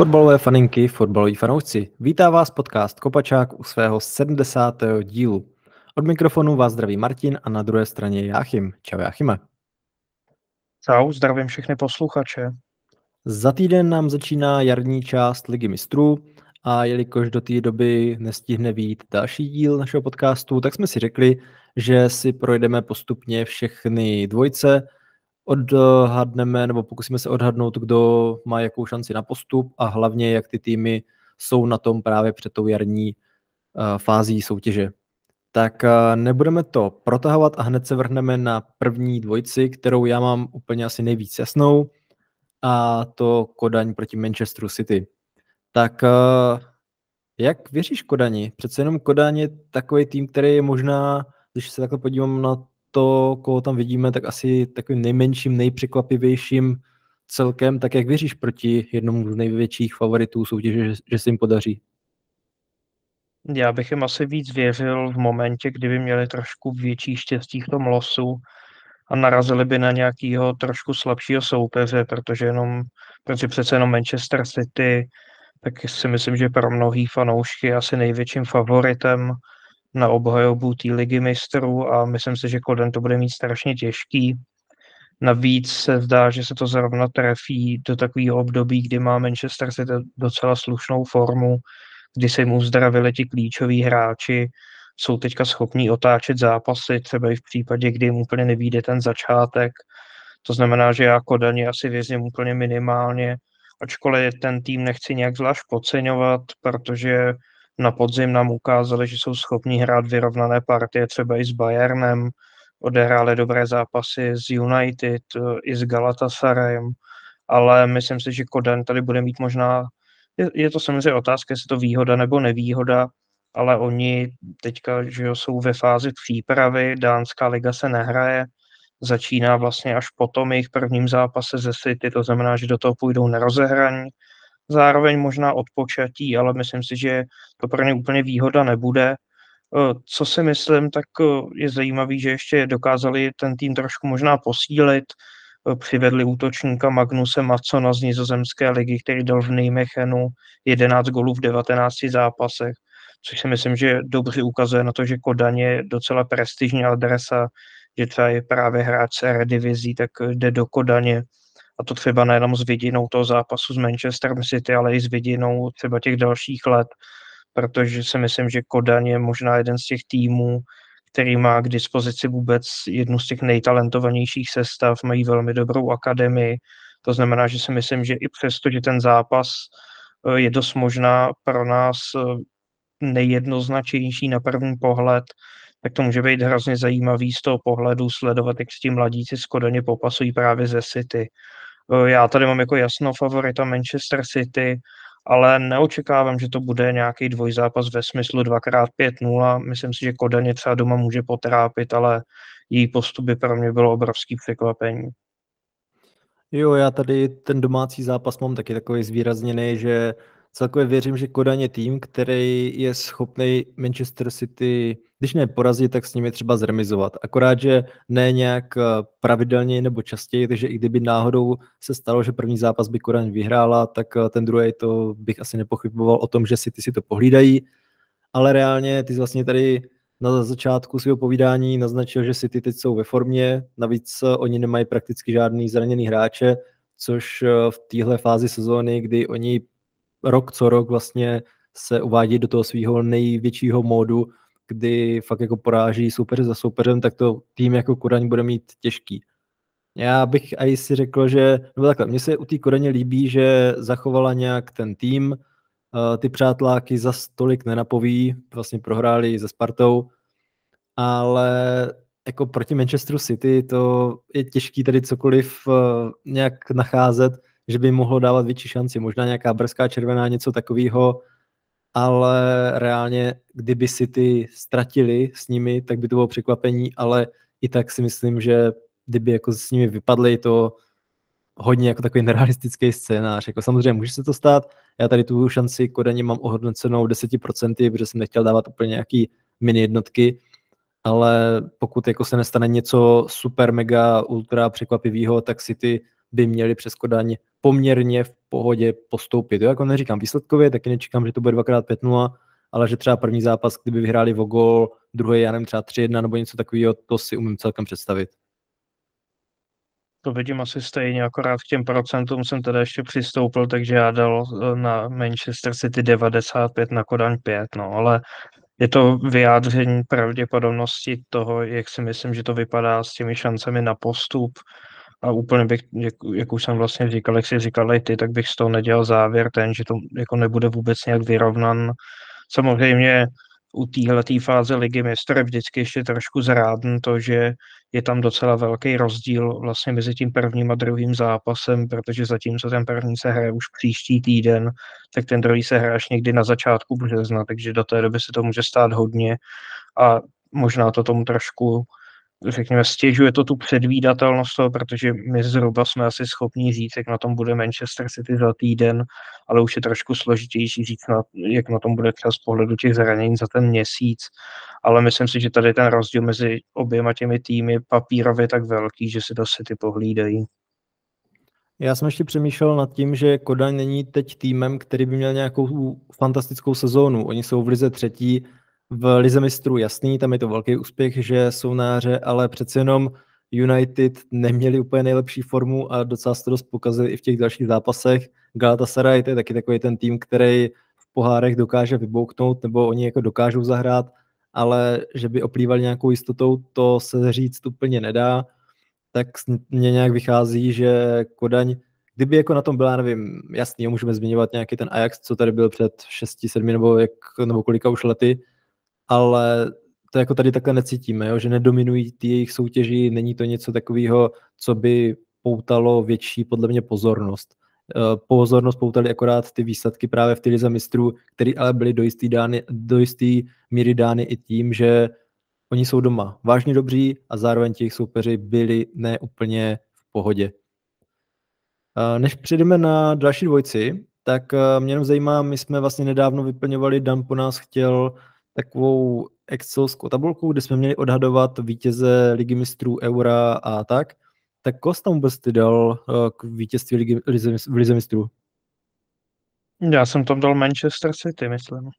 Fotbalové faninky, fotbaloví fanoušci. Vítá vás podcast Kopačák u svého 70. dílu. Od mikrofonu vás zdraví Martin a na druhé straně Jáchym. Čau Jáchyme. Čau, zdravím všechny posluchače. Za týden nám začíná jarní část Ligy mistrů a jelikož do té doby nestihne být další díl našeho podcastu, tak jsme si řekli, že si projdeme postupně všechny dvojce, odhadneme nebo pokusíme se odhadnout, kdo má jakou šanci na postup a hlavně, jak ty týmy jsou na tom právě před tou jarní uh, fází soutěže. Tak uh, nebudeme to protahovat a hned se vrhneme na první dvojici, kterou já mám úplně asi nejvíc jasnou a to Kodaň proti Manchesteru City. Tak uh, jak věříš Kodani? Přece jenom Kodaň je takový tým, který je možná, když se takhle podívám na to, koho tam vidíme, tak asi takovým nejmenším, nejpřekvapivějším celkem, tak jak věříš proti jednomu z největších favoritů soutěže, že, že se jim podaří? Já bych jim asi víc věřil v momentě, kdyby měli trošku větší štěstí v tom losu a narazili by na nějakého trošku slabšího soupeře, protože jenom, protože přece jenom Manchester City, tak si myslím, že pro mnohý fanoušky asi největším favoritem na obhajobu té ligy mistrů a myslím si, že Koden to bude mít strašně těžký. Navíc se zdá, že se to zrovna trefí do takového období, kdy má Manchester City docela slušnou formu, kdy se mu uzdravili ti klíčoví hráči, jsou teďka schopní otáčet zápasy, třeba i v případě, kdy jim úplně nevíde ten začátek. To znamená, že já Kodaně asi vězním úplně minimálně, ačkoliv ten tým nechci nějak zvlášť podceňovat, protože na podzim nám ukázali, že jsou schopni hrát vyrovnané partie třeba i s Bayernem, odehráli dobré zápasy s United, i s Galatasarayem, ale myslím si, že Kodan tady bude mít možná, je, je to samozřejmě otázka, jestli to výhoda nebo nevýhoda, ale oni teďka že jsou ve fázi přípravy, dánská liga se nehraje, začíná vlastně až po tom jejich prvním zápase ze City, to znamená, že do toho půjdou nerozehraní, zároveň možná odpočatí, ale myslím si, že to pro ně úplně výhoda nebude. Eh, co si myslím, tak eh, je zajímavé, že ještě dokázali ten tým trošku možná posílit. Eh, přivedli útočníka Magnuse Macona z nizozemské ligy, který dal v Nijmechenu 11 golů v 19 zápasech, což si myslím, že dobře ukazuje na to, že Kodaň je docela prestižní adresa, že třeba je právě hráč z Eredivizi, tak jde do Kodaně a to třeba nejenom s vidinou toho zápasu s Manchesterem City, ale i s vidinou třeba těch dalších let, protože si myslím, že Kodaň je možná jeden z těch týmů, který má k dispozici vůbec jednu z těch nejtalentovanějších sestav, mají velmi dobrou akademii, to znamená, že si myslím, že i přesto, že ten zápas eh, je dost možná pro nás eh, nejjednoznačnější na první pohled, tak to může být hrozně zajímavý z toho pohledu sledovat, jak s tím mladíci z Kodaně popasují právě ze City. Eh, já tady mám jako jasno favorita Manchester City, ale neočekávám, že to bude nějaký dvojzápas ve smyslu 2x5-0. Myslím si, že Kodaně třeba doma může potrápit, ale její postup by pro mě bylo obrovský překvapení. Jo, já tady ten domácí zápas mám taky takový zvýrazněný, že celkově věřím, že Kodaň je tým, který je schopný Manchester City, když ne porazit, tak s nimi třeba zremizovat. Akorát, že ne nějak eh, pravidelně nebo častěji, takže i kdyby náhodou se stalo, že první zápas by Kodaň vyhrála, tak eh, ten druhý to bych asi nepochyboval o tom, že City si to pohlídají, ale reálně ty vlastně tady na začátku svého povídání naznačil, že City teď jsou ve formě, navíc eh, oni nemají prakticky žádný zraněný hráče, což v téhle fázi sezóny, kdy oni rok co rok vlastně se uvádí do toho svého největšího módu, kdy fakt jako poráží soupeře za soupeřem, tak to tým jako Kodaň bude mít těžký. Já bych i si řekl, že, nebo takhle, mně se u té Kodaně líbí, že zachovala nějak ten tým, uh, ty přáteláky za stolik nenapoví, vlastně prohráli se Spartou, ale jako proti Manchesteru City to je těžký tady cokoliv uh, nějak nacházet, že by mohlo dávat větší šanci, možná nějaká brzká červená, něco takového, ale reálně, kdyby si ty ztratili s nimi, tak by to bylo překvapení, ale i tak si myslím, že kdyby jako s nimi vypadly, to hodně jako takový nerealistický scénář. Jako samozřejmě může se to stát, já tady tu šanci Kodaně mám ohodnocenou 10%, protože jsem nechtěl dávat úplně nějaký mini jednotky, ale pokud jako se nestane něco super, mega, ultra překvapivého, tak si ty by měli přes Kodaň poměrně v pohodě postoupit. Jo? Jako neříkám výsledkově, taky nečekám, že to bude dvakrát 5-0, ale že třeba první zápas, kdyby vyhráli o gol, druhý, já nevím, třeba 3-1 nebo něco takového, to si umím celkem představit. To vidím asi stejně, akorát k těm procentům jsem teda ještě přistoupil, takže já dal eh, na Manchester City 95 na Kodaň 5, no, ale je to vyjádření pravděpodobnosti toho, jak si myslím, že to vypadá s těmi šancemi na postup a úplně bych, jak, jak už jsem vlastně říkal, jak jsi říkal i ty, tak bych z toho nedělal závěr ten, že to jako nebude vůbec nějak vyrovnan. Samozřejmě u téhle fáze ligy mistr je vždycky ještě trošku zrádn to, že je tam docela velký rozdíl vlastně mezi tím prvním a druhým zápasem, protože zatímco ten první se hraje už příští týden, tak ten druhý se hraje až někdy na začátku března, takže do té doby se to může stát hodně a možná to tomu trošku řekněme, stěžuje to tu předvídatelnost toho, protože my zhruba jsme asi schopni říct, jak na tom bude Manchester City za týden, ale už je trošku složitější říct, na, jak na tom bude třeba z pohledu těch zranění za ten měsíc, ale myslím si, že tady ten rozdíl mezi oběma těmi týmy papírově tak velký, že si to City pohlídají. Já jsem ještě přemýšlel nad tím, že Kodaň není teď týmem, který by měl nějakou fantastickou sezónu. Oni jsou v lize třetí, v Lize mistrů jasný, tam je to velký úspěch, že jsou na hře, ale přece jenom United neměli úplně nejlepší formu a docela se to dost pokazili i v těch dalších zápasech. Galatasaray to je taky takový ten tým, který v pohárech dokáže vybouknout, nebo oni jako dokážou zahrát, ale že by oplývali nějakou jistotou, to se říct úplně nedá. Tak mně nějak vychází, že Kodaň, kdyby jako na tom byla, nevím, jasný, můžeme zmiňovat nějaký ten Ajax, co tady byl před 6, 7 nebo, jak, nebo kolika už lety, ale to jako tady takhle necítíme, jo? že nedominují ty jejich soutěži, není to něco takového, co by poutalo větší podle mě pozornost. Eh, pozornost poutali akorát ty výsledky právě v lize mistrů, které ale byly do jisté, dány, do jisté míry dány i tím, že oni jsou doma vážně dobří a zároveň těch soupeři byli neúplně v pohodě. Eh, než přejdeme na další dvojci, tak eh, mě jenom zajímá, my jsme vlastně nedávno vyplňovali, Dan po nás chtěl takovou excelskou tabulku, kde jsme měli odhadovat vítěze ligy mistrů Eura a tak. Tak koho tam vůbec ty dal eh, k vítězství ligy, v lize mistrů? Já jsem tam dal Manchester City, myslím.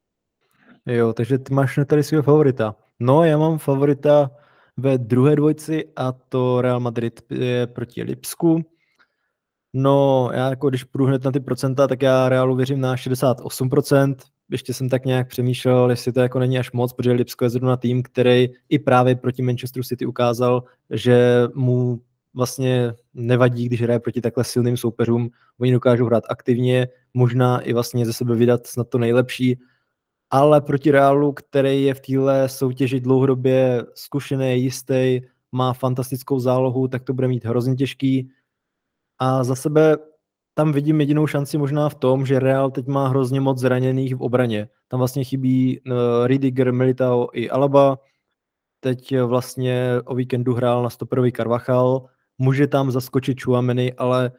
Jo, takže ty máš tady svého favorita. No, já mám favorita ve druhé dvojci a to Real Madrid je proti Lipsku. No, já jako když půjdu hned na ty procenta, tak já Realu věřím na 68%, ještě jsem tak nějak přemýšlel, jestli to jako není až moc, protože Lipsko je zrovna tým, který i právě proti Manchesteru City ukázal, že mu vlastně nevadí, když hraje proti takhle silným soupeřům. Oni dokážou hrát aktivně, možná i vlastně ze sebe vydat snad to nejlepší, ale proti Realu, který je v téhle soutěži dlouhodobě zkušený, jistý, má fantastickou zálohu, tak to bude mít hrozně těžký. A za sebe tam vidím jedinou šanci možná v tom, že Real teď má hrozně moc zraněných v obraně. Tam vlastně chybí uh, Ridiger, Militao i Alaba. Teď vlastně o víkendu hrál na stoperový Carvachal. Může tam zaskočit Chouameni, ale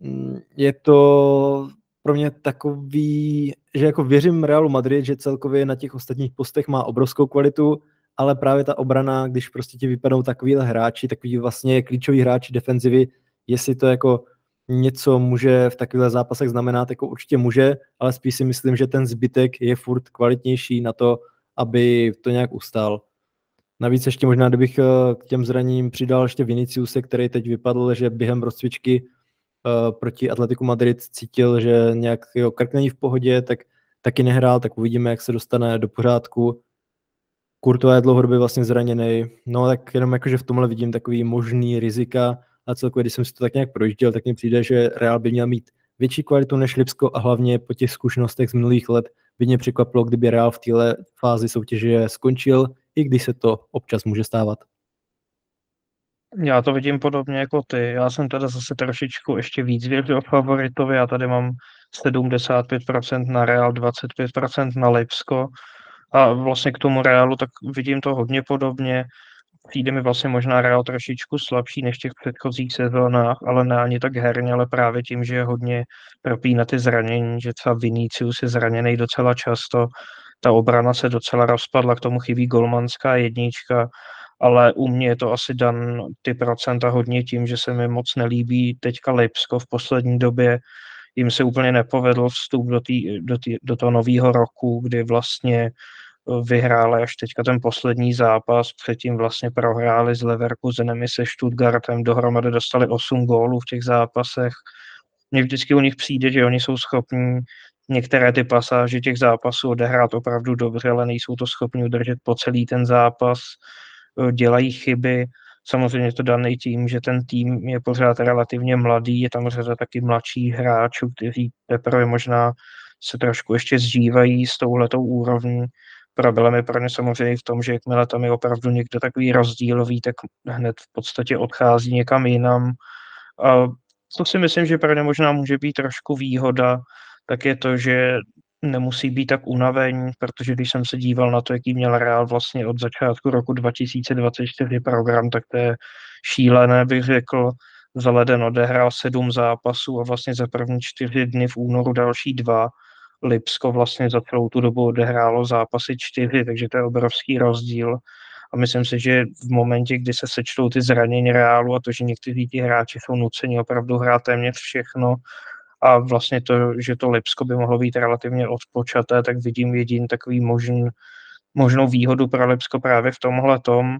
mm, je to pro mě takový, že jako věřím Realu Madrid, že celkově na těch ostatních postech má obrovskou kvalitu, ale právě ta obrana, když prostě ti vypadnou takovýhle hráči, takový vlastně klíčoví hráči defenzivy, jestli to jako něco může v takových zápasech znamenat, jako určitě může, ale spíš si myslím, že ten zbytek je furt kvalitnější na to, aby to nějak ustál. Navíc ještě možná, kdybych eh, k těm zraním přidal ještě Viniciuse, který teď vypadl, že během rozcvičky uh, proti Atletiku Madrid cítil, že nějak jeho krk není v pohodě, tak taky nehrál, tak uvidíme, jak se dostane do pořádku. Kurto je dlouhodobě vlastně zraněný, no tak jenom jakože v tomhle vidím takový možný rizika, a celkově, když jsem si to tak nějak projížděl, tak mi přijde, že Real by měl mít větší kvalitu než Lipsko a hlavně po těch zkušenostech z minulých let by mě překvapilo, kdyby Real v téhle fázi soutěže skončil, i když se to občas může stávat. Já to vidím podobně jako ty. Já jsem teda zase trošičku ještě víc věřil favoritovi. Já tady mám 75% na Real, 25% na Lipsko. A vlastně k tomu Realu tak vidím to hodně podobně přijde mi vlastně možná Real trošičku slabší než v těch předchozích sezónách, ale ne ani tak herně, ale právě tím, že je hodně propí na ty zranění, že třeba Vinicius je zraněný docela často, ta obrana se docela rozpadla, k tomu chybí golmanská jednička ale u mě je to asi dan ty procenta hodně tím, že se mi moc nelíbí teďka Lipsko v poslední době. Jim se úplně nepovedl vstup do, tý, do, tý, do toho nového roku, kdy vlastně vyhráli až teďka ten poslední zápas, předtím vlastně prohráli s Leverkusenem i se Stuttgartem, dohromady dostali 8 gólů v těch zápasech. Mně vždycky u nich přijde, že oni jsou schopní některé ty pasáže těch zápasů odehrát opravdu dobře, ale nejsou to schopni udržet po celý ten zápas, e, dělají chyby. Samozřejmě to daný tím, že ten tým je pořád relativně mladý, je tam řada taky mladších hráčů, kteří teprve možná se trošku ještě zžívají s touhletou úrovní. Problém je pro ně samozřejmě v tom, že jakmile tam je opravdu někdo takový rozdílový, tak hned v podstatě odchází někam jinam. A co si myslím, že pro ně možná může být trošku výhoda, tak je to, že nemusí být tak unaveň, protože když jsem se díval na to, jaký měl Real vlastně od začátku roku 2024 program, tak to je šílené, bych řekl. Za leden odehrál sedm zápasů a vlastně za první čtyři dny v únoru další dva. Lipsko vlastně za celou tu dobu odehrálo zápasy čtyři, takže to je obrovský rozdíl. A myslím si, že v momentě, kdy se sečtou ty zranění Reálu a to, že někteří ti hráči jsou nuceni opravdu hrát téměř všechno, a vlastně to, že to Lipsko by mohlo být relativně odpočaté, tak vidím jediný takový možný, možnou výhodu pro Lipsko právě v tomhle tom.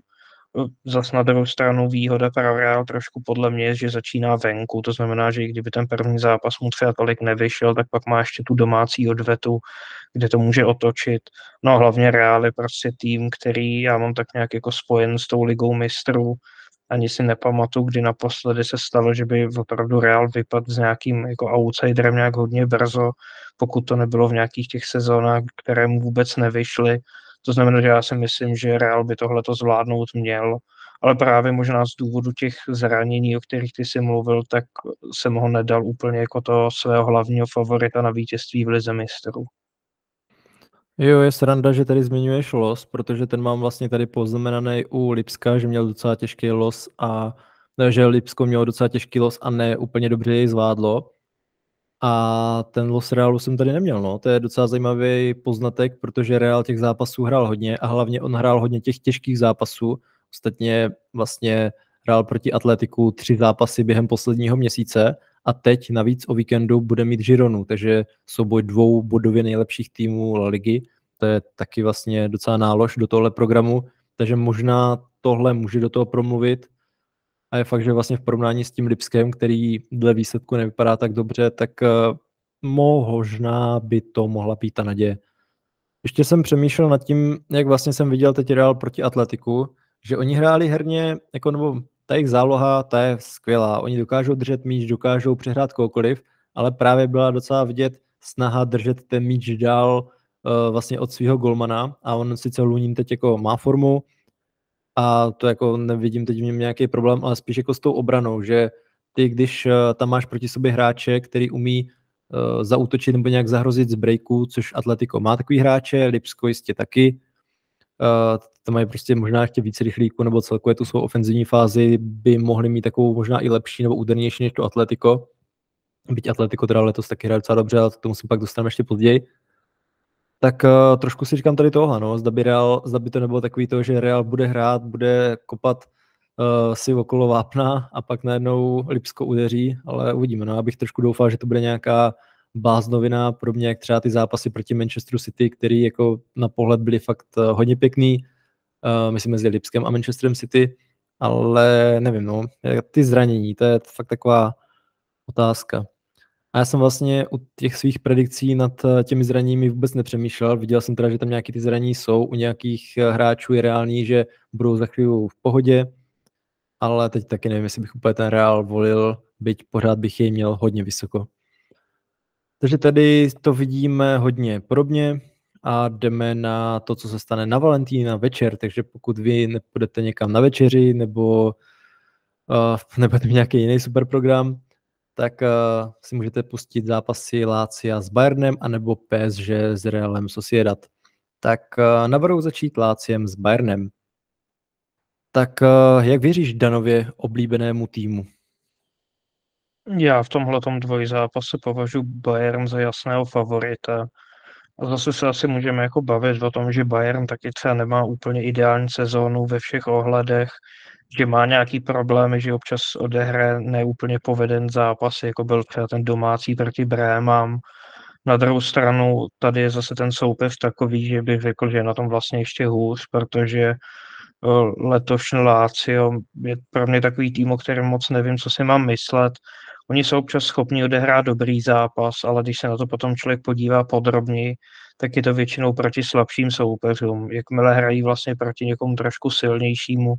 Zas na druhou stranu výhoda pro Real trošku podle mě je, že začíná venku, to znamená, že i kdyby ten první zápas mu třeba tolik nevyšel, tak pak má ještě tu domácí odvetu, kde to může otočit. No a hlavně Real je prostě tým, který já mám tak nějak jako spojen s tou ligou mistrů, ani si nepamatuju, kdy naposledy se stalo, že by opravdu Real vypadl s nějakým jako outsiderem nějak hodně brzo, pokud to nebylo v nějakých těch sezónách, které mu vůbec nevyšly. To znamená, že já si myslím, že Real by tohle to zvládnout měl, ale právě možná z důvodu těch zranění, o kterých ty si mluvil, tak jsem ho nedal úplně jako to svého hlavního favorita na vítězství v Lize mistrů. Jo, je sranda, že tady zmiňuješ los, protože ten mám vlastně tady poznamenaný u Lipska, že měl docela těžký los a že Lipsko mělo docela těžký los a ne úplně dobře jej zvládlo. A ten los Realu jsem tady neměl, no. To je docela zajímavý poznatek, protože Real těch zápasů hrál hodně a hlavně on hrál hodně těch těžkých zápasů. Ostatně vlastně hrál proti Atletiku tři zápasy během posledního měsíce a teď navíc o víkendu bude mít Gironu, takže souboj dvou bodově nejlepších týmů La Ligy. To je taky vlastně docela nálož do tohle programu, takže možná tohle může do toho promluvit. A je fakt, že vlastně v porovnání s tím Lipskem, který dle výsledku nevypadá tak dobře, tak uh, možná by to mohla být ta naděje. Ještě jsem přemýšlel nad tím, jak vlastně jsem viděl teď Real proti Atletiku, že oni hráli herně, jako nebo ta jejich záloha, ta je skvělá. Oni dokážou držet míč, dokážou přehrát kohokoliv, ale právě byla docela vidět snaha držet ten míč dál uh, vlastně od svého golmana a on sice Lunín teď jako má formu a to jako nevidím teď v něm nějaký problém, ale spíš jako s tou obranou, že ty, když uh, tam máš proti sobě hráče, který umí uh, zautočit nebo nějak zahrozit z breaku, což Atletico má takový hráče, Lipsko jistě taky, Uh, to mají prostě možná ještě více rychlíku, nebo celkově tu svou ofenzivní fázi by mohli mít takovou možná i lepší nebo údernější než to Atletico. Byť Atletico teda letos taky hraje docela dobře, ale k tomu se pak dostaneme ještě později. Tak uh, trošku si říkám tady tohle, no. zda, by Real, zda by to nebylo takový to, že Real bude hrát, bude kopat uh, si okolo vápna a pak najednou Lipsko udeří, ale uvidíme. No. Já bych trošku doufal, že to bude nějaká báznovina, podobně jak třeba ty zápasy proti Manchesteru City, který jako na pohled byly fakt eh, hodně pěkný, uh, myslím mezi Lipskem a Manchesterem City, ale nevím, no, ty zranění, to je fakt taková otázka. A já jsem vlastně u těch svých predikcí nad eh, těmi zraněními vůbec nepřemýšlel. Viděl jsem teda, že tam nějaké ty zranění jsou. U nějakých hráčů je reální, že budou za chvíli v pohodě, ale teď taky nevím, jestli bych úplně ten Real volil, byť pořád bych jej měl hodně vysoko. Takže tady to vidíme hodně podobně a jdeme na to, co se stane na Valentína večer, takže pokud vy nepůjdete někam na večeři nebo uh, nebudete mít nějaký jiný super program, tak uh, si můžete pustit zápasy Lácia s Bayernem anebo PSG s Realem Sociedad. Tak uh, navrhu začít Láciem s Bayernem. Tak uh, jak věříš Danově oblíbenému týmu? Já v tomhle dvojzápase považuji Bayern za jasného favorita. A zase se asi můžeme jako bavit o tom, že Bayern taky třeba nemá úplně ideální sezónu ve všech ohledech, že má nějaký problémy, že občas odehraje neúplně poveden zápas, jako byl třeba ten domácí proti Brémám. Na druhou stranu tady je zase ten soupeř takový, že bych řekl, že je na tom vlastně ještě hůř, protože letošní Lácio je pro mě takový tým, o kterém moc nevím, co si mám myslet. Oni jsou občas schopni odehrát dobrý zápas, ale když se na to potom člověk podívá podrobněji, tak je to většinou proti slabším soupeřům. Jakmile hrají vlastně proti někomu trošku silnějšímu,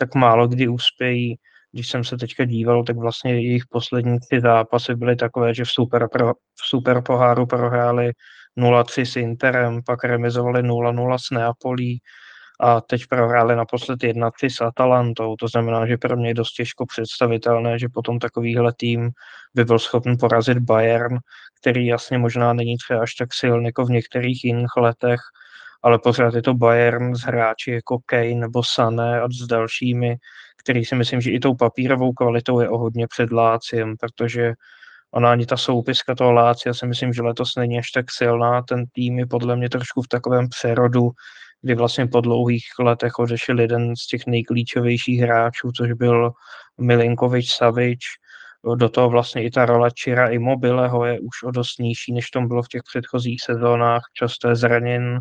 tak málo kdy uspějí. Když jsem se teďka díval, tak vlastně jejich poslední tři zápasy byly takové, že v super, pro, v super poháru prohráli 0-3 s Interem, pak remizovali 0-0 s Neapolí, a teď prohráli naposled 1-3 s Atalantou. To znamená, že pro mě je dost těžko představitelné, že potom takovýhle tým by byl schopen porazit Bayern, který jasně možná není třeba až tak silný jako v některých jiných letech, ale pořád je to Bayern z hráči jako Kane nebo Sané a s dalšími, který si myslím, že i tou papírovou kvalitou je o hodně před Láciem, protože ona ani ta soupiska toho Lácia si myslím, že letos není až tak silná. Ten tým je podle mě trošku v takovém přerodu, kdy vlastně po dlouhých letech odešel jeden z těch nejklíčovějších hráčů, což byl Milinkovič Savič. Do toho vlastně i ta role Čira Immobileho je už o dost nižší, než tom bylo v těch předchozích sezónách. Často je zraněn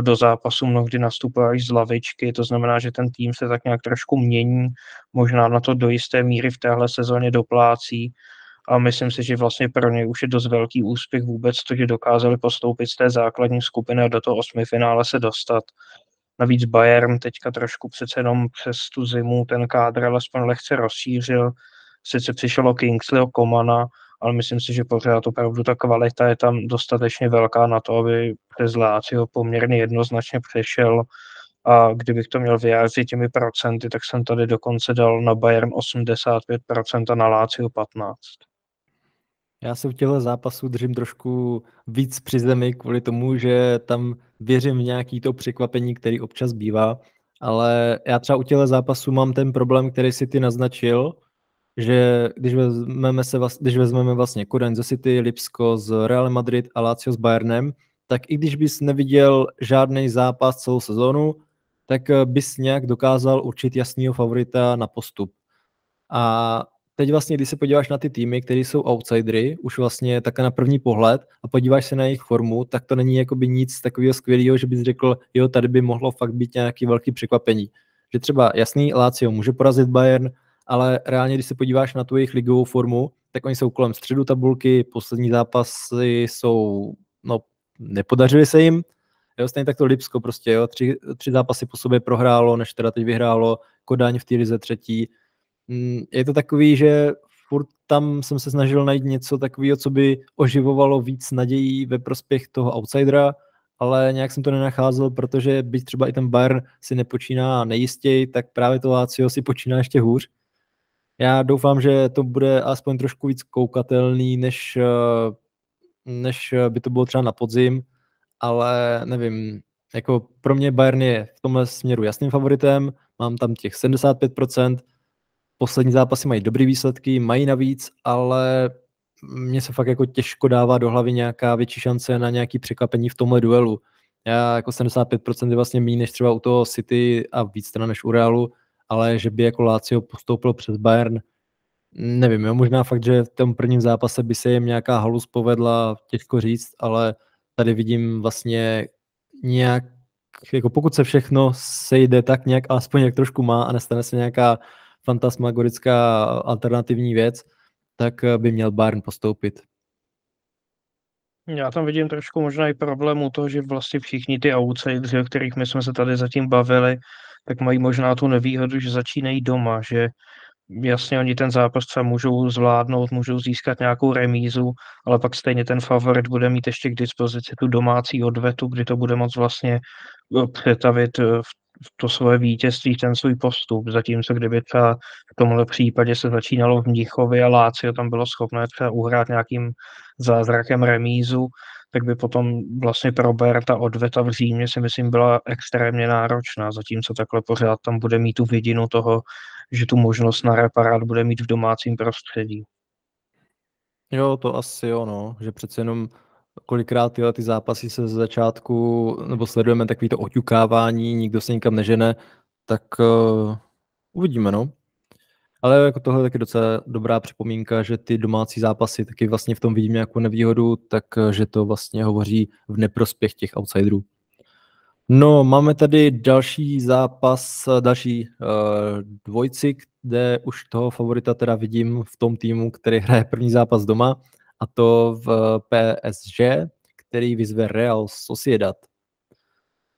do zápasu mnohdy nastupuje až z lavičky, to znamená, že ten tým se tak nějak trošku mění, možná na to do jisté míry v téhle sezóně doplácí a myslím si, že vlastně pro ně už je dost velký úspěch vůbec to, že dokázali postoupit z té základní skupiny a do toho osmi finále se dostat. Navíc Bayern teďka trošku přece jenom přes tu zimu ten kádr alespoň lehce rozšířil. Sice přišlo Kingsleyho Komana, ale myslím si, že pořád opravdu ta kvalita je tam dostatečně velká na to, aby přes Lácio poměrně jednoznačně přešel. A kdybych to měl vyjádřit těmi procenty, tak jsem tady dokonce dal na Bayern 85% a na Lácio 15%. Já se u těchto zápasů držím trošku víc při zemi kvůli tomu, že tam věřím v nějaký to překvapení, který občas bývá, ale já třeba u těchto zápasů mám ten problém, který si ty naznačil, že když vezmeme, se, když vezmeme vlastně Kodaň ze City, Lipsko z Real Madrid a Lazio s Bayernem, tak i když bys neviděl žádný zápas celou sezónu, tak bys nějak dokázal určit jasného favorita na postup. A teď vlastně, když se podíváš na ty týmy, které jsou outsidery, už vlastně také na první pohled a podíváš se na jejich formu, tak to není jakoby nic takového skvělého, že bys řekl, jo, tady by mohlo fakt být nějaký velký překvapení. Že třeba jasný, Lazio může porazit Bayern, ale reálně, když se podíváš na tu jejich ligovou formu, tak oni jsou kolem středu tabulky, poslední zápasy jsou, no, nepodařili se jim, jo, stejně tak to Lipsko prostě, jo, tři, tři zápasy po sobě prohrálo, než teda teď vyhrálo, Kodaň v té lize třetí, Mm, je to takový, že furt tam jsem se snažil najít něco takového, co by oživovalo víc nadějí ve prospěch toho outsidera, ale nějak jsem to nenacházel, protože byť třeba i ten Bayern si nepočíná nejistěji, tak právě to Lazio si počíná ještě hůř. Já doufám, že to bude aspoň trošku víc koukatelný, než, eh, než by to bylo třeba na podzim, ale nevím, jako pro mě Bayern je v tomhle směru jasným favoritem, mám tam těch 75%, poslední zápasy mají dobré výsledky, mají navíc, ale mně se fakt jako těžko dává do hlavy nějaká větší šance na nějaký překvapení v tomhle duelu. Já jako 75% je vlastně méně než třeba u toho City a víc teda než u Realu, ale že by jako Lazio postoupil přes Bayern, nevím, jo, možná fakt, že v tom prvním zápase by se jim nějaká halus povedla, těžko říct, ale tady vidím vlastně nějak, jako pokud se všechno sejde tak nějak, alespoň jak trošku má a nestane se nějaká fantasmagorická alternativní věc, tak eh, by měl Bayern postoupit. Já tam vidím trošku možná i problém u toho, že vlastně všichni ty outsiders, o kterých my jsme se tady zatím bavili, tak mají možná tu nevýhodu, že začínají doma, že jasně oni ten zápas třeba můžou zvládnout, můžou získat nějakou remízu, ale pak stejně ten favorit bude mít ještě k dispozici tu domácí odvetu, kdy to bude moc vlastně eh, přetavit eh, v to svoje vítězství, ten svůj postup, zatímco kdyby třeba v tomhle případě se začínalo v Mnichově a Lácio tam bylo schopné třeba uhrát nějakým zázrakem remízu, tak by potom vlastně pro Berta odveta v Římě si myslím byla extrémně náročná, zatímco takhle pořád tam bude mít tu vidinu toho, že tu možnost na reparát bude mít v domácím prostředí. Jo, to asi jo, no, že přece jenom kolikrát tyhle ty zápasy se z začátku, nebo sledujeme takový to oťukávání, nikdo se nikam nežene, tak uh, uvidíme, no. Ale jako tohle je taky docela dobrá připomínka, že ty domácí zápasy taky vlastně v tom vidím nějakou nevýhodu, takže to vlastně hovoří v neprospěch těch outsiderů. No, máme tady další zápas, další uh, dvojci, kde už toho favorita teda vidím v tom týmu, který hraje první zápas doma, a to v PSG, který vyzve Real Sociedad.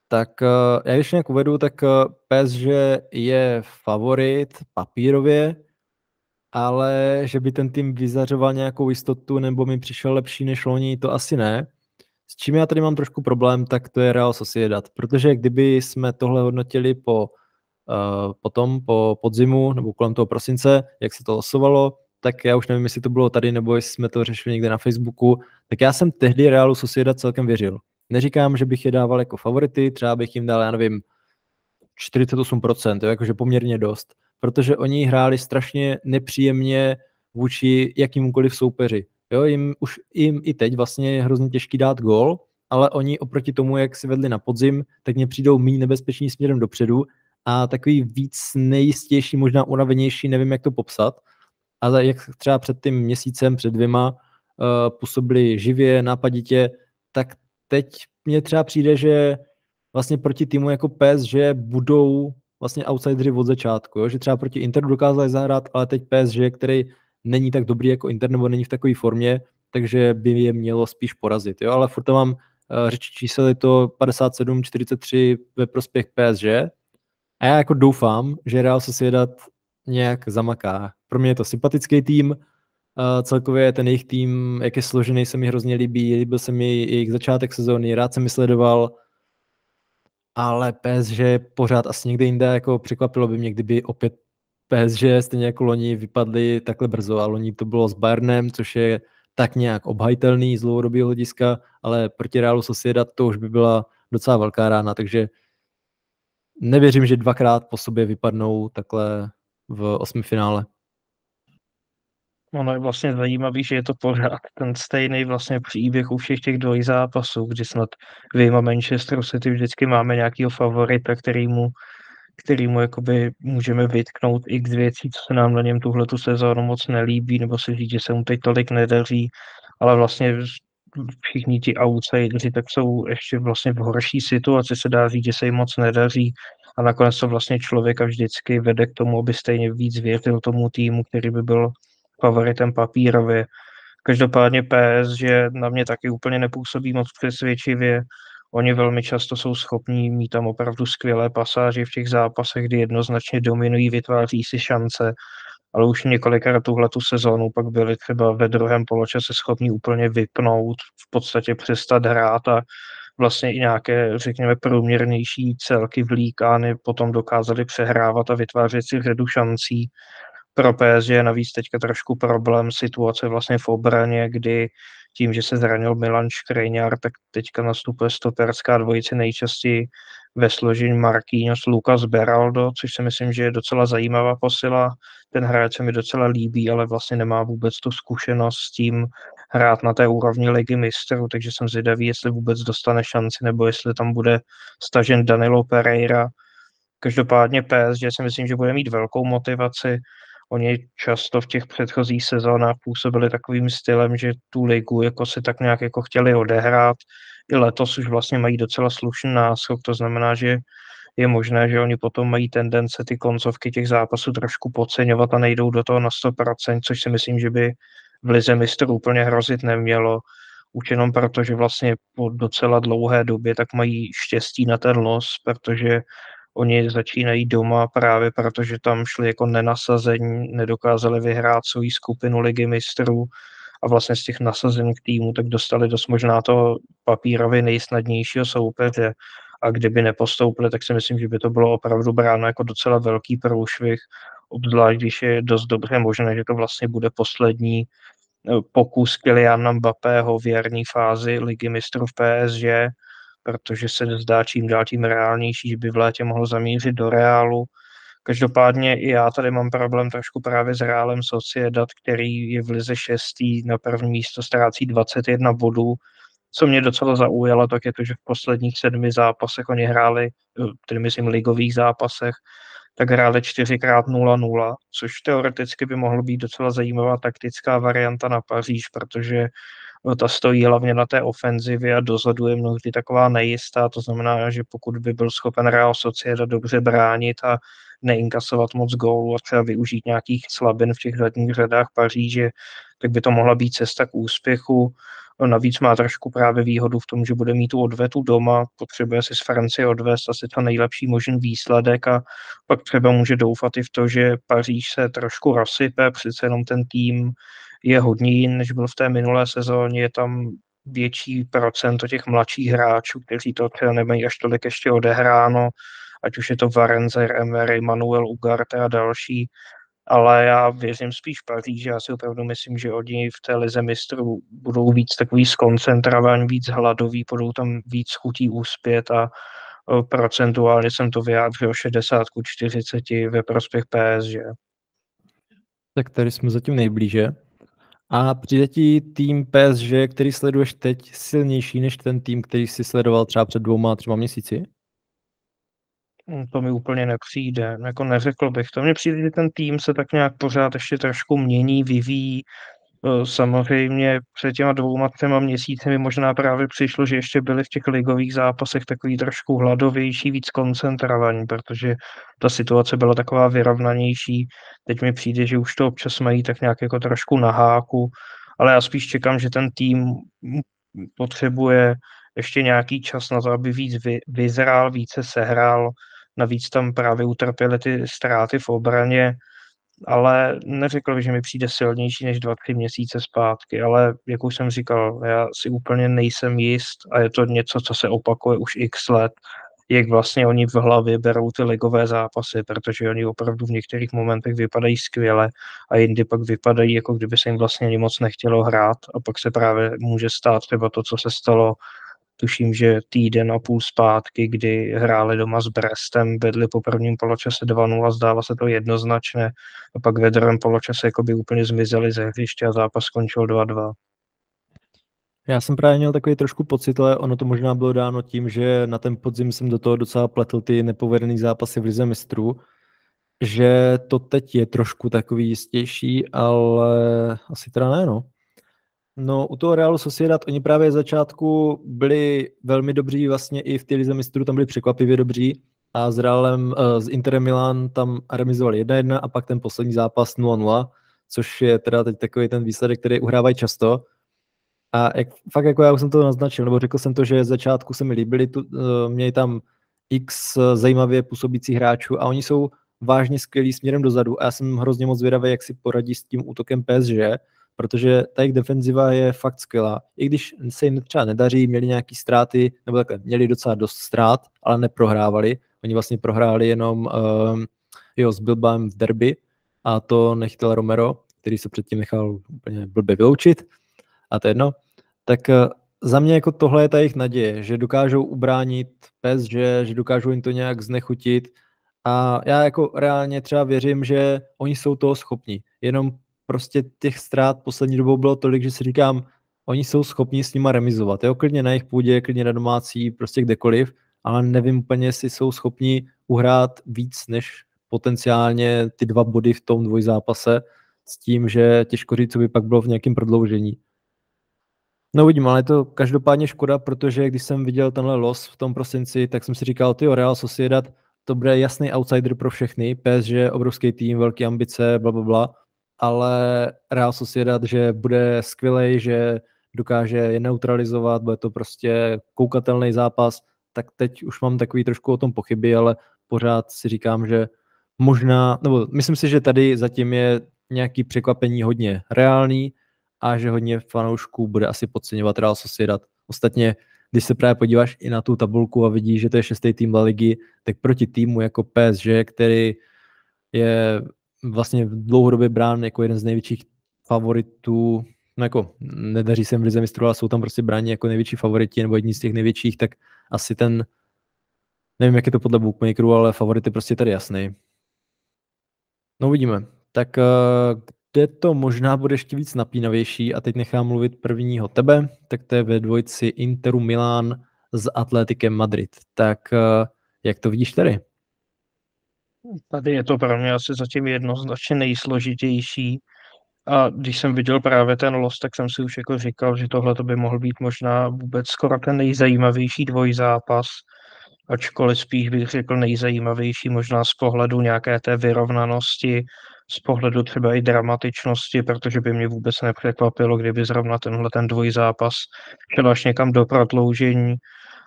Tak uh, já když nějak uvedu, tak uh, PSG je favorit papírově, ale že by ten tým vyzařoval nějakou jistotu nebo mi přišel lepší než loni, to asi ne. S čím já tady mám trošku problém, tak to je Real Sociedad, protože kdyby jsme tohle hodnotili po uh, potom, po podzimu nebo kolem toho prosince, jak se to losovalo, tak já už nevím, jestli to bylo tady, nebo jestli jsme to řešili někde na Facebooku, tak já jsem tehdy Realu Sociedad celkem věřil. Neříkám, že bych je dával jako favority, třeba bych jim dal, já nevím, 48%, jo, jakože poměrně dost, protože oni hráli strašně nepříjemně vůči jakýmkoliv soupeři. Jo, jim už jim i teď vlastně je hrozně těžký dát gol, ale oni oproti tomu, jak si vedli na podzim, tak mě přijdou méně nebezpeční směrem dopředu a takový víc nejistější, možná unavenější, nevím, jak to popsat. A jak třeba před tím měsícem, před dvěma, uh, působili živě, nápaditě, tak teď mně třeba přijde, že vlastně proti týmu jako PES, že budou vlastně outsideri od začátku, jo? že třeba proti Interu dokázali zahrát, ale teď PSG, který není tak dobrý jako Inter nebo není v takové formě, takže by je mělo spíš porazit. Jo? Ale furt tam mám uh, řeči čísel, je to 57-43 ve prospěch PSG a já jako doufám, že Real Sociedad nějak zamaká. Pro mě je to sympatický tým, Uh, celkově ten jejich tým, jak je složený, se mi hrozně líbí. Líbil se mi jejich začátek sezóny, rád jsem mi sledoval, ale PSG pořád asi někde jinde, jako překvapilo by mě, kdyby opět PSG stejně jako loni vypadli takhle brzo a loni to bylo s Bayernem, což je tak nějak obhajitelný z dlouhodobého hlediska, ale proti Realu Sociedad to už by byla docela velká rána, takže nevěřím, že dvakrát po sobě vypadnou takhle v osmi finále. Ono je vlastně zajímavý, že je to pořád ten stejný vlastně příběh u všech těch dvojzápasů, kdy snad vyjma Manchester City vždycky máme nějakého favorita, kterýmu, kterýmu jakoby můžeme vytknout x věcí, co se nám na něm tuhle tu sezónu moc nelíbí, nebo si říct, že se mu teď tolik nedaří, ale vlastně všichni ti outsideri tak jsou ještě vlastně v horší situaci, se dá říct, že se jim moc nedaří a nakonec to vlastně člověka vždycky vede k tomu, aby stejně víc věřil tomu týmu, který by byl favoritem papírově. Každopádně PS, že na mě taky úplně nepůsobí moc přesvědčivě. Oni velmi často jsou schopní mít tam opravdu skvělé pasáže v těch zápasech, kdy jednoznačně dominují, vytváří si šance, ale už několikrát tuhle tu sezónu pak byli třeba ve druhém poločase schopní úplně vypnout, v podstatě přestat hrát a vlastně i nějaké, řekněme, průměrnější celky v líkány potom dokázali přehrávat a vytvářet si řadu šancí pro PSG je navíc teďka trošku problém situace vlastně v obraně, kdy tím, že se zranil Milan Škrejňar, tak teďka nastupuje stoperská dvojice nejčastěji ve složení Marquinhos Lucas Beraldo, což si myslím, že je docela zajímavá posila. Ten hráč se mi docela líbí, ale vlastně nemá vůbec tu zkušenost s tím hrát na té úrovni ligy mistrů, takže jsem zvědavý, jestli vůbec dostane šanci, nebo jestli tam bude stažen Danilo Pereira. Každopádně PSG si myslím, že bude mít velkou motivaci Oni často v těch předchozích sezónách působili takovým stylem, že tu ligu jako si tak nějak jako chtěli odehrát. I letos už vlastně mají docela slušný náskok, to znamená, že je možné, že oni potom mají tendence ty koncovky těch zápasů trošku podceňovat a nejdou do toho na 100%, což si myslím, že by v lize mistrů úplně hrozit nemělo. Už jenom proto, že vlastně po docela dlouhé době tak mají štěstí na ten los, protože Oni začínají doma právě protože tam šli jako nenasazení, nedokázali vyhrát svou skupinu ligy mistrů a vlastně z těch nasazených týmů tak dostali dost možná to papírově nejsnadnějšího soupeře. A kdyby nepostoupili, tak si myslím, že by to bylo opravdu bráno jako docela velký průšvih, obzvlášť když je dost dobře možné, že to vlastně bude poslední eh, pokus Kyliana Mbappého v jarní fázi ligy mistrů v PSG, protože se zdá čím dál tím reálnější, že by v létě mohl zamířit do Reálu. Každopádně i já tady mám problém trošku právě s Reálem Sociedad, který je v lize šestý, na první místo ztrácí 21 bodů, co mě docela zaujalo, tak je to, že v posledních sedmi zápasech oni hráli, eh, tedy myslím ligových zápasech, tak hráli 4x0-0, což teoreticky by mohlo být docela zajímavá taktická varianta na Paříž, protože ta stojí hlavně na té ofenzivě a dozadu je mnohdy taková nejistá, to znamená, že pokud by byl schopen Real Sociedad dobře bránit a neinkasovat moc gólů a třeba využít nějakých slabin v těch zadních řadách Paříže, tak by to mohla být cesta k úspěchu. Navíc má trošku právě výhodu v tom, že bude mít tu odvetu doma, potřebuje si z Francie odvést asi to nejlepší možný výsledek a pak třeba může doufat i v to, že Paříž se trošku rozsype, přece jenom ten tým je hodně jiný, než byl v té minulé sezóně. Je tam větší procento těch mladších hráčů, kteří to třeba nemají až tolik ještě odehráno, ať už je to Varenzer, Emery, Manuel Ugarte a další, ale já věřím spíš Paříži, já si opravdu myslím, že oni v té lize mistrů budou víc takový skoncentrovaní, víc hladoví, budou tam víc chutí úspět a procentuálně jsem to vyjádřil 60 ku 40 ve prospěch PSG. Tak tady jsme zatím nejblíže. A přijde ti tým PSG, který sleduješ teď, silnější než ten tým, který si sledoval třeba před dvouma, třema měsíci? Hm, to mi úplně nepřijde, jako neřekl bych. To mně přijde, že ten tým se tak nějak pořád ještě trošku mění, vyvíjí, samozřejmě před těma dvouma, třema měsíci mi možná právě přišlo, že ještě byli v těch ligových zápasech takový trošku hladovější, víc koncentrovaní, protože ta situace byla taková vyrovnanější. Teď mi přijde, že už to občas mají tak nějak jako trošku na háku, ale já spíš čekám, že ten tým potřebuje ještě nějaký čas na to, aby víc vy, vyzrál, více sehrál. Navíc tam právě utrpěly ty ztráty v obraně, ale neřekl bych, že mi přijde silnější než dva, tři měsíce zpátky, ale jak už jsem říkal, já si úplně nejsem jist a je to něco, co se opakuje už x let, jak vlastně oni v hlavě berou ty ligové zápasy, protože oni opravdu v některých momentech vypadají skvěle a jindy pak vypadají, jako kdyby se jim vlastně ani moc nechtělo hrát a pak se právě může stát třeba to, co se stalo tuším, že týden a půl zpátky, kdy hráli doma s Brestem, vedli po prvním poločase 2-0, zdálo se to jednoznačně, a pak ve druhém poločase jako by úplně zmizeli ze hřiště a zápas skončil 2-2. Já jsem právě měl takový trošku pocit, ale ono to možná bylo dáno tím, že na ten podzim jsem do toho docela pletl ty nepovedený zápasy v Lize mistrů, že to teď je trošku takový jistější, ale asi teda ne, no. No, u toho Realu Sociedad, oni právě z začátku byli velmi dobří, vlastně i v té lize mistrů tam byli překvapivě dobří a s Realem, uh, s Interem Milan tam remizovali 1-1 a pak ten poslední zápas 0-0, což je teda teď takový ten výsledek, který uhrávají často. A jak, fakt jako já už jsem to naznačil, nebo řekl jsem to, že z začátku se mi líbili, tu, uh, měli tam x uh, zajímavě působících hráčů a oni jsou vážně skvělí směrem dozadu a já jsem hrozně moc zvědavý, jak si poradí s tím útokem PSG, protože ta jejich defenziva je fakt skvělá. I když se jim třeba nedaří, měli nějaké ztráty, nebo takhle, měli docela dost ztrát, ale neprohrávali. Oni vlastně prohráli jenom uh, jo, s Bilbám v derby a to nechtěl Romero, který se předtím nechal úplně blbě vyloučit a to jedno. Tak uh, za mě jako tohle je ta jejich naděje, že dokážou ubránit PSG, že dokážou jim to nějak znechutit a já jako reálně třeba věřím, že oni jsou toho schopni. Jenom prostě těch ztrát poslední dobou bylo tolik, že si říkám, oni jsou schopni s nima remizovat. Jo, klidně na jejich půdě, klidně na domácí, prostě kdekoliv, ale nevím úplně, jestli jsou schopni uhrát víc než potenciálně ty dva body v tom dvojzápase s tím, že těžko říct, co by pak bylo v nějakém prodloužení. No uvidím, ale je to každopádně škoda, protože když jsem viděl tenhle los v tom prosinci, tak jsem si říkal, ty Real Sociedad, to bude jasný outsider pro všechny, PSG, obrovský tým, velké ambice, bla, bla, bla ale Real Sociedad, že bude skvělý, že dokáže je neutralizovat, bude to prostě koukatelný zápas, tak teď už mám takový trošku o tom pochyby, ale pořád si říkám, že možná, nebo myslím si, že tady zatím je nějaký překvapení hodně reálný a že hodně fanoušků bude asi podceňovat Real Sociedad. Ostatně, když se právě podíváš i na tu tabulku a vidíš, že to je šestý tým La Ligy, tak proti týmu jako PSG, který je vlastně dlouhodobě brán jako jeden z největších favoritů, no jako nedaří se v Lize mistrů, ale jsou tam prostě bráni jako největší favoriti nebo jedni z těch největších, tak asi ten, nevím, jak je to podle bookmakerů, ale favorit je prostě tady jasný. No uvidíme. Tak uh, kde to možná bude ještě víc napínavější a teď nechám mluvit prvního tebe, tak to je ve dvojci Interu Milán s Atletikem Madrid. Tak eh, jak to vidíš tady? Tady je to pro mě asi zatím jednoznačně nejsložitější. A když jsem viděl právě ten los, tak jsem si už jako říkal, že tohle by mohl být možná vůbec skoro ten nejzajímavější dvojzápas, ačkoliv spíš bych řekl nejzajímavější možná z pohledu nějaké té vyrovnanosti, z pohledu třeba i dramatičnosti, protože by mě vůbec nepřekvapilo, kdyby zrovna tenhle ten dvojzápas šel až někam do prodloužení,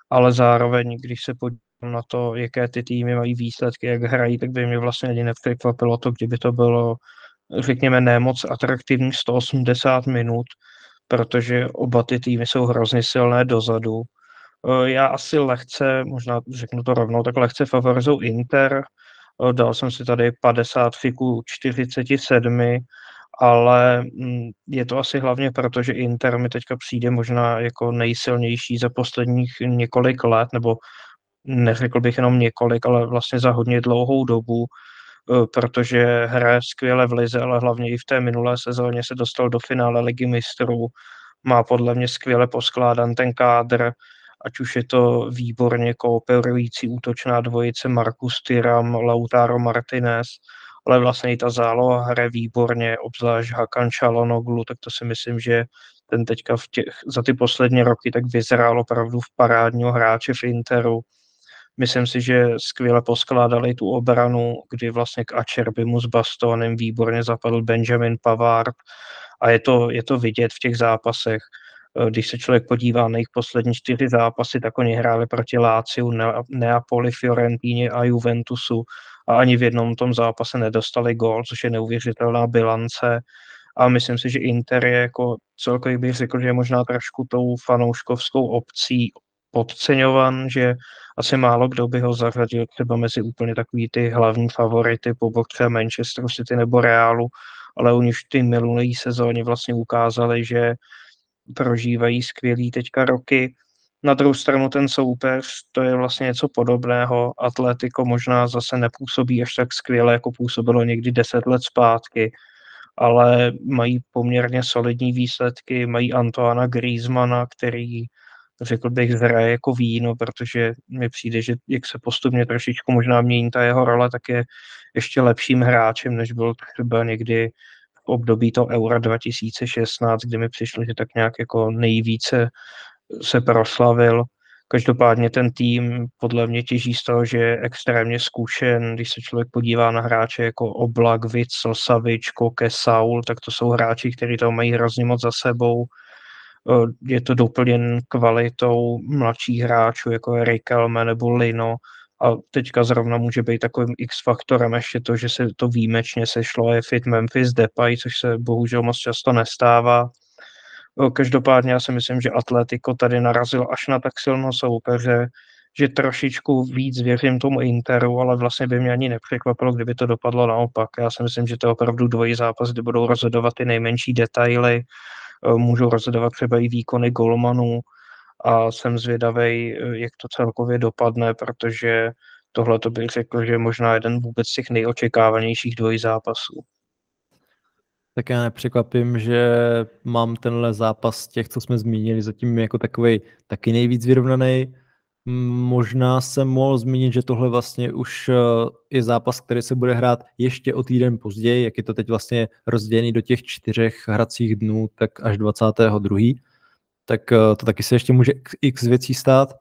ale zároveň, když se podívám na to, jaké ty týmy mají výsledky, jak hrají, tak by mě vlastně ani nepřekvapilo to, kdyby to bylo, řekněme, nemoc atraktivní 180 minut, protože oba ty týmy jsou hrozně silné dozadu. Eh, já asi lehce, možná řeknu to rovnou, tak lehce favorizuju Inter. Eh, dal jsem si tady 50 fiku 47, ale mm, je to asi hlavně proto, že Inter mi teďka přijde možná jako nejsilnější za posledních několik let, nebo neřekl bych jenom několik, ale vlastně za hodně dlouhou dobu, eh, protože hraje skvěle v lize, ale hlavně i v té minulé sezóně se dostal do finále ligy mistrů. Má podle mě skvěle poskládan ten kádr, ať už je to výborně kooperující útočná dvojice Markus Tyram, Lautaro Martinez, ale vlastně i ta záloha hraje výborně, obzvlášť Hakan Čalonoglu, tak to si myslím, že ten teďka v těch, za ty poslední roky tak vyzrál opravdu v parádního hráče v Interu Myslím si, že skvěle poskládali tu obranu, kdy vlastně k Ačerbimu s Bastonem výborně zapadl Benjamin Pavard a je to, je to vidět v těch zápasech. Eh, když se člověk podívá na jejich poslední čtyři zápasy, tak oni hráli proti Láciu, Neapoli, Fiorentíně a Juventusu a ani v jednom tom zápase nedostali gól, což je neuvěřitelná bilance. A myslím si, že Inter je jako celkově bych řekl, že je možná trošku tou fanouškovskou obcí podceňovan, že asi málo kdo by ho zařadil třeba mezi úplně takový ty hlavní favority po bok třeba Manchester City nebo Realu, ale oni už ty minulé sezóně vlastně ukázali, že prožívají skvělý teďka roky. Na druhou stranu ten soupeř, to je vlastně něco podobného. Atletico možná zase nepůsobí až tak skvěle, jako působilo někdy deset let zpátky, ale mají poměrně solidní výsledky, mají Antoana Griezmana, který řekl bych, hraje jako víno, protože mi přijde, že jak se postupně trošičku možná mění ta jeho role, tak je ještě lepším hráčem, než byl třeba někdy v období to Eura 2016, kdy mi přišlo, že tak nějak jako nejvíce se proslavil. Každopádně ten tým podle mě těží z toho, že je extrémně zkušen. Když se člověk podívá na hráče jako Oblak, Witzel, Savič, Koke, Saul, tak to jsou hráči, kteří to mají hrozně moc za sebou je to doplněn kvalitou mladších hráčů, jako je Rikelme nebo Lino, a teďka zrovna může být takovým X-faktorem ještě to, že se to výjimečně sešlo, je fit Memphis Depay, což se bohužel moc často nestává. Každopádně já si myslím, že Atletico tady narazil až na tak silnou soupeře, že trošičku víc věřím tomu Interu, ale vlastně by mě ani nepřekvapilo, kdyby to dopadlo naopak. Já si myslím, že to je opravdu dvojí zápas, kdy budou rozhodovat ty nejmenší detaily Eh, můžou rozhodovat třeba i výkony golmanů a jsem zvědavý, eh, jak to celkově dopadne, protože tohle to bych řekl, že je možná jeden vůbec z těch nejočekávanějších dvojí zápasů. Tak já nepřekvapím, že mám tenhle zápas těch, co jsme zmínili, zatím jako takový taky nejvíc vyrovnaný. Možná jsem mohl zmínit, že tohle vlastně už eh, je zápas, který se bude hrát ještě o týden později, jak je to teď vlastně rozdělený do těch čtyřech hracích dnů, tak až 22. Tak eh, to taky se ještě může x věcí stát.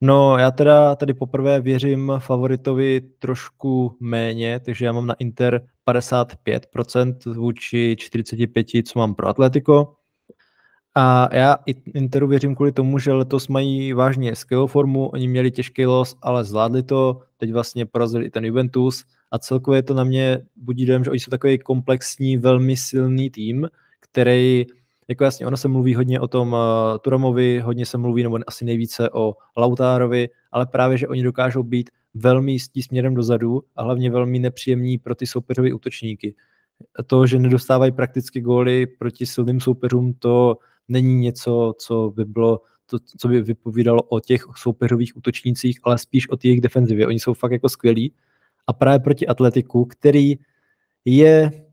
No já teda tady poprvé věřím favoritovi trošku méně, takže já mám na Inter 55% vůči 45%, co mám pro Atletico. A já Interu věřím kvůli tomu, že letos mají vážně skvělou formu, oni měli těžký los, ale zvládli to, teď vlastně porazili i ten Juventus a celkově to na mě budí dojem, že oni jsou takový komplexní, velmi silný tým, který, jako jasně, ono se mluví hodně o tom uh, Turamovi, hodně se mluví, nebo asi nejvíce o Lautárovi, ale právě, že oni dokážou být velmi jistí směrem dozadu a hlavně velmi nepříjemní pro ty soupeřové útočníky. To, že nedostávají prakticky góly proti silným soupeřům, to není něco, co by bylo to, co by vypovídalo o těch soupeřových útočnících, ale spíš o jejich defenzivě. Oni jsou fakt jako skvělí. A právě proti Atletiku, který je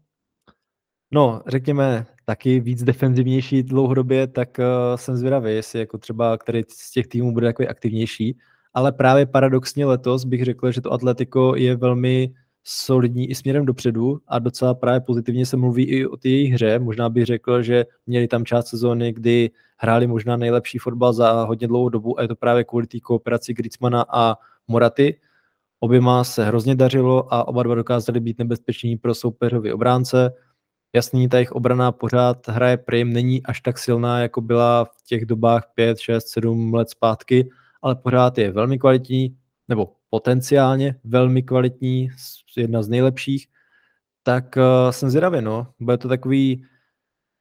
No, řekněme, taky víc defenzivnější dlouhodobě, tak uh, jsem zvědavý, jestli jako třeba který z těch týmů bude takový aktivnější. Ale právě paradoxně letos bych řekl, že to Atletico je velmi solidní i směrem dopředu a docela právě pozitivně se mluví i o té jejich hře. Možná bych řekl, že měli tam část sezóny, kdy hráli možná nejlepší fotbal za hodně dlouhou dobu a je to právě kvůli té kooperaci Griezmana a Moraty. Oběma se hrozně dařilo a oba dva dokázali být nebezpeční pro soupeřovi obránce. Jasný, ta jejich obrana pořád hraje prim, není až tak silná, jako byla v těch dobách 5, 6, 7 let zpátky, ale pořád je velmi kvalitní, nebo potenciálně velmi kvalitní, jedna z nejlepších, tak uh, jsem zvědavý, no. Bude to takový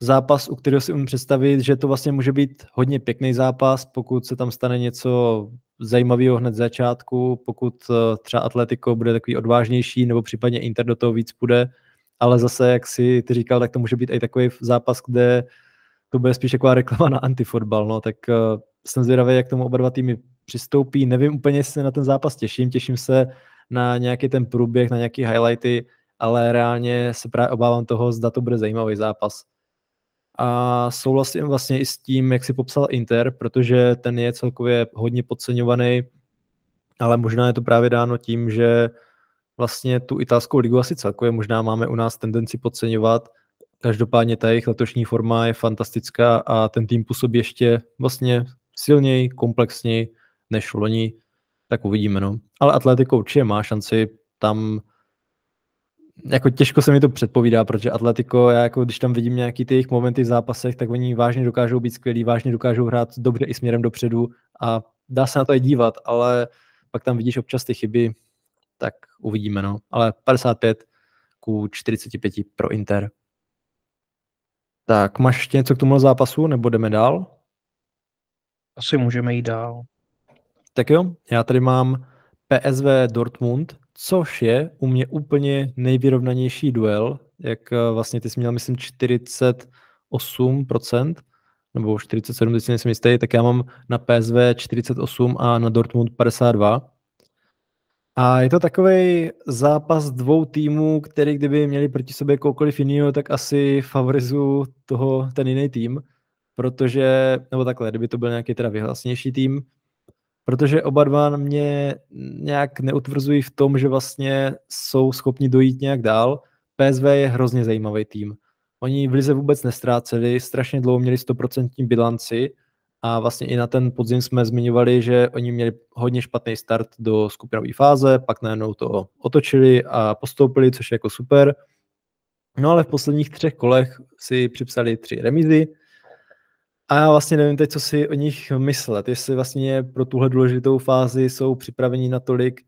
zápas, u kterého si umím představit, že to vlastně může být hodně pěkný zápas, pokud se tam stane něco zajímavého hned z začátku, pokud uh, třeba Atletico bude takový odvážnější, nebo případně Inter do toho víc půjde, ale zase, jak si ty říkal, tak to může být i takový zápas, kde to bude spíš taková reklama na antifotbal, no, tak uh, jsem zvědavý, jak tomu oba dva týmy přistoupí. Nevím úplně, jestli se na ten zápas těším, těším se na nějaký ten průběh, na nějaký highlighty, ale reálně se právě obávám toho, zda to bude zajímavý zápas. A souhlasím vlastně i s tím, jak si popsal Inter, protože ten je celkově hodně podceňovaný, ale možná je to právě dáno tím, že vlastně tu italskou ligu asi celkově možná máme u nás tendenci podceňovat. Každopádně ta jejich letošní forma je fantastická a ten tým působí ještě vlastně silněji, komplexněji než loni, tak uvidíme. No. Ale Atletico určitě má šanci tam jako těžko se mi to předpovídá, protože Atletico, já jako když tam vidím nějaký ty jejich momenty v zápasech, tak oni vážně dokážou být skvělí, vážně dokážou hrát dobře i směrem dopředu a dá se na to i dívat, ale pak tam vidíš občas ty chyby, tak uvidíme, no. Ale 55 ku 45 pro Inter. Tak, máš ještě něco k tomu zápasu, nebo jdeme dál? Asi můžeme jít dál. Tak jo, já tady mám PSV Dortmund, což je u mě úplně nejvyrovnanější duel, jak eh, vlastně ty jsi měl, myslím, 48%, nebo 47, teď si nejsem jistý, tak já mám na PSV 48 a na Dortmund 52. A je to takový zápas dvou týmů, který kdyby měli proti sobě koukoliv jiného, tak asi favorizu toho ten jiný tým, protože, nebo takhle, kdyby to byl nějaký teda vyhlasnější tým, protože oba dva mě nějak neutvrzují v tom, že vlastně jsou schopni dojít nějak dál. PSV je hrozně zajímavý tým. Oni v Lize vůbec nestráceli, strašně dlouho měli 100% bilanci a vlastně i na ten podzim jsme zmiňovali, že oni měli hodně špatný start do skupinové fáze, pak najednou to otočili a postoupili, což je jako super. No ale v posledních třech kolech si připsali tři remízy, a já vlastně nevím teď, co si o nich myslet, jestli vlastně pro tuhle důležitou fázi jsou připraveni natolik,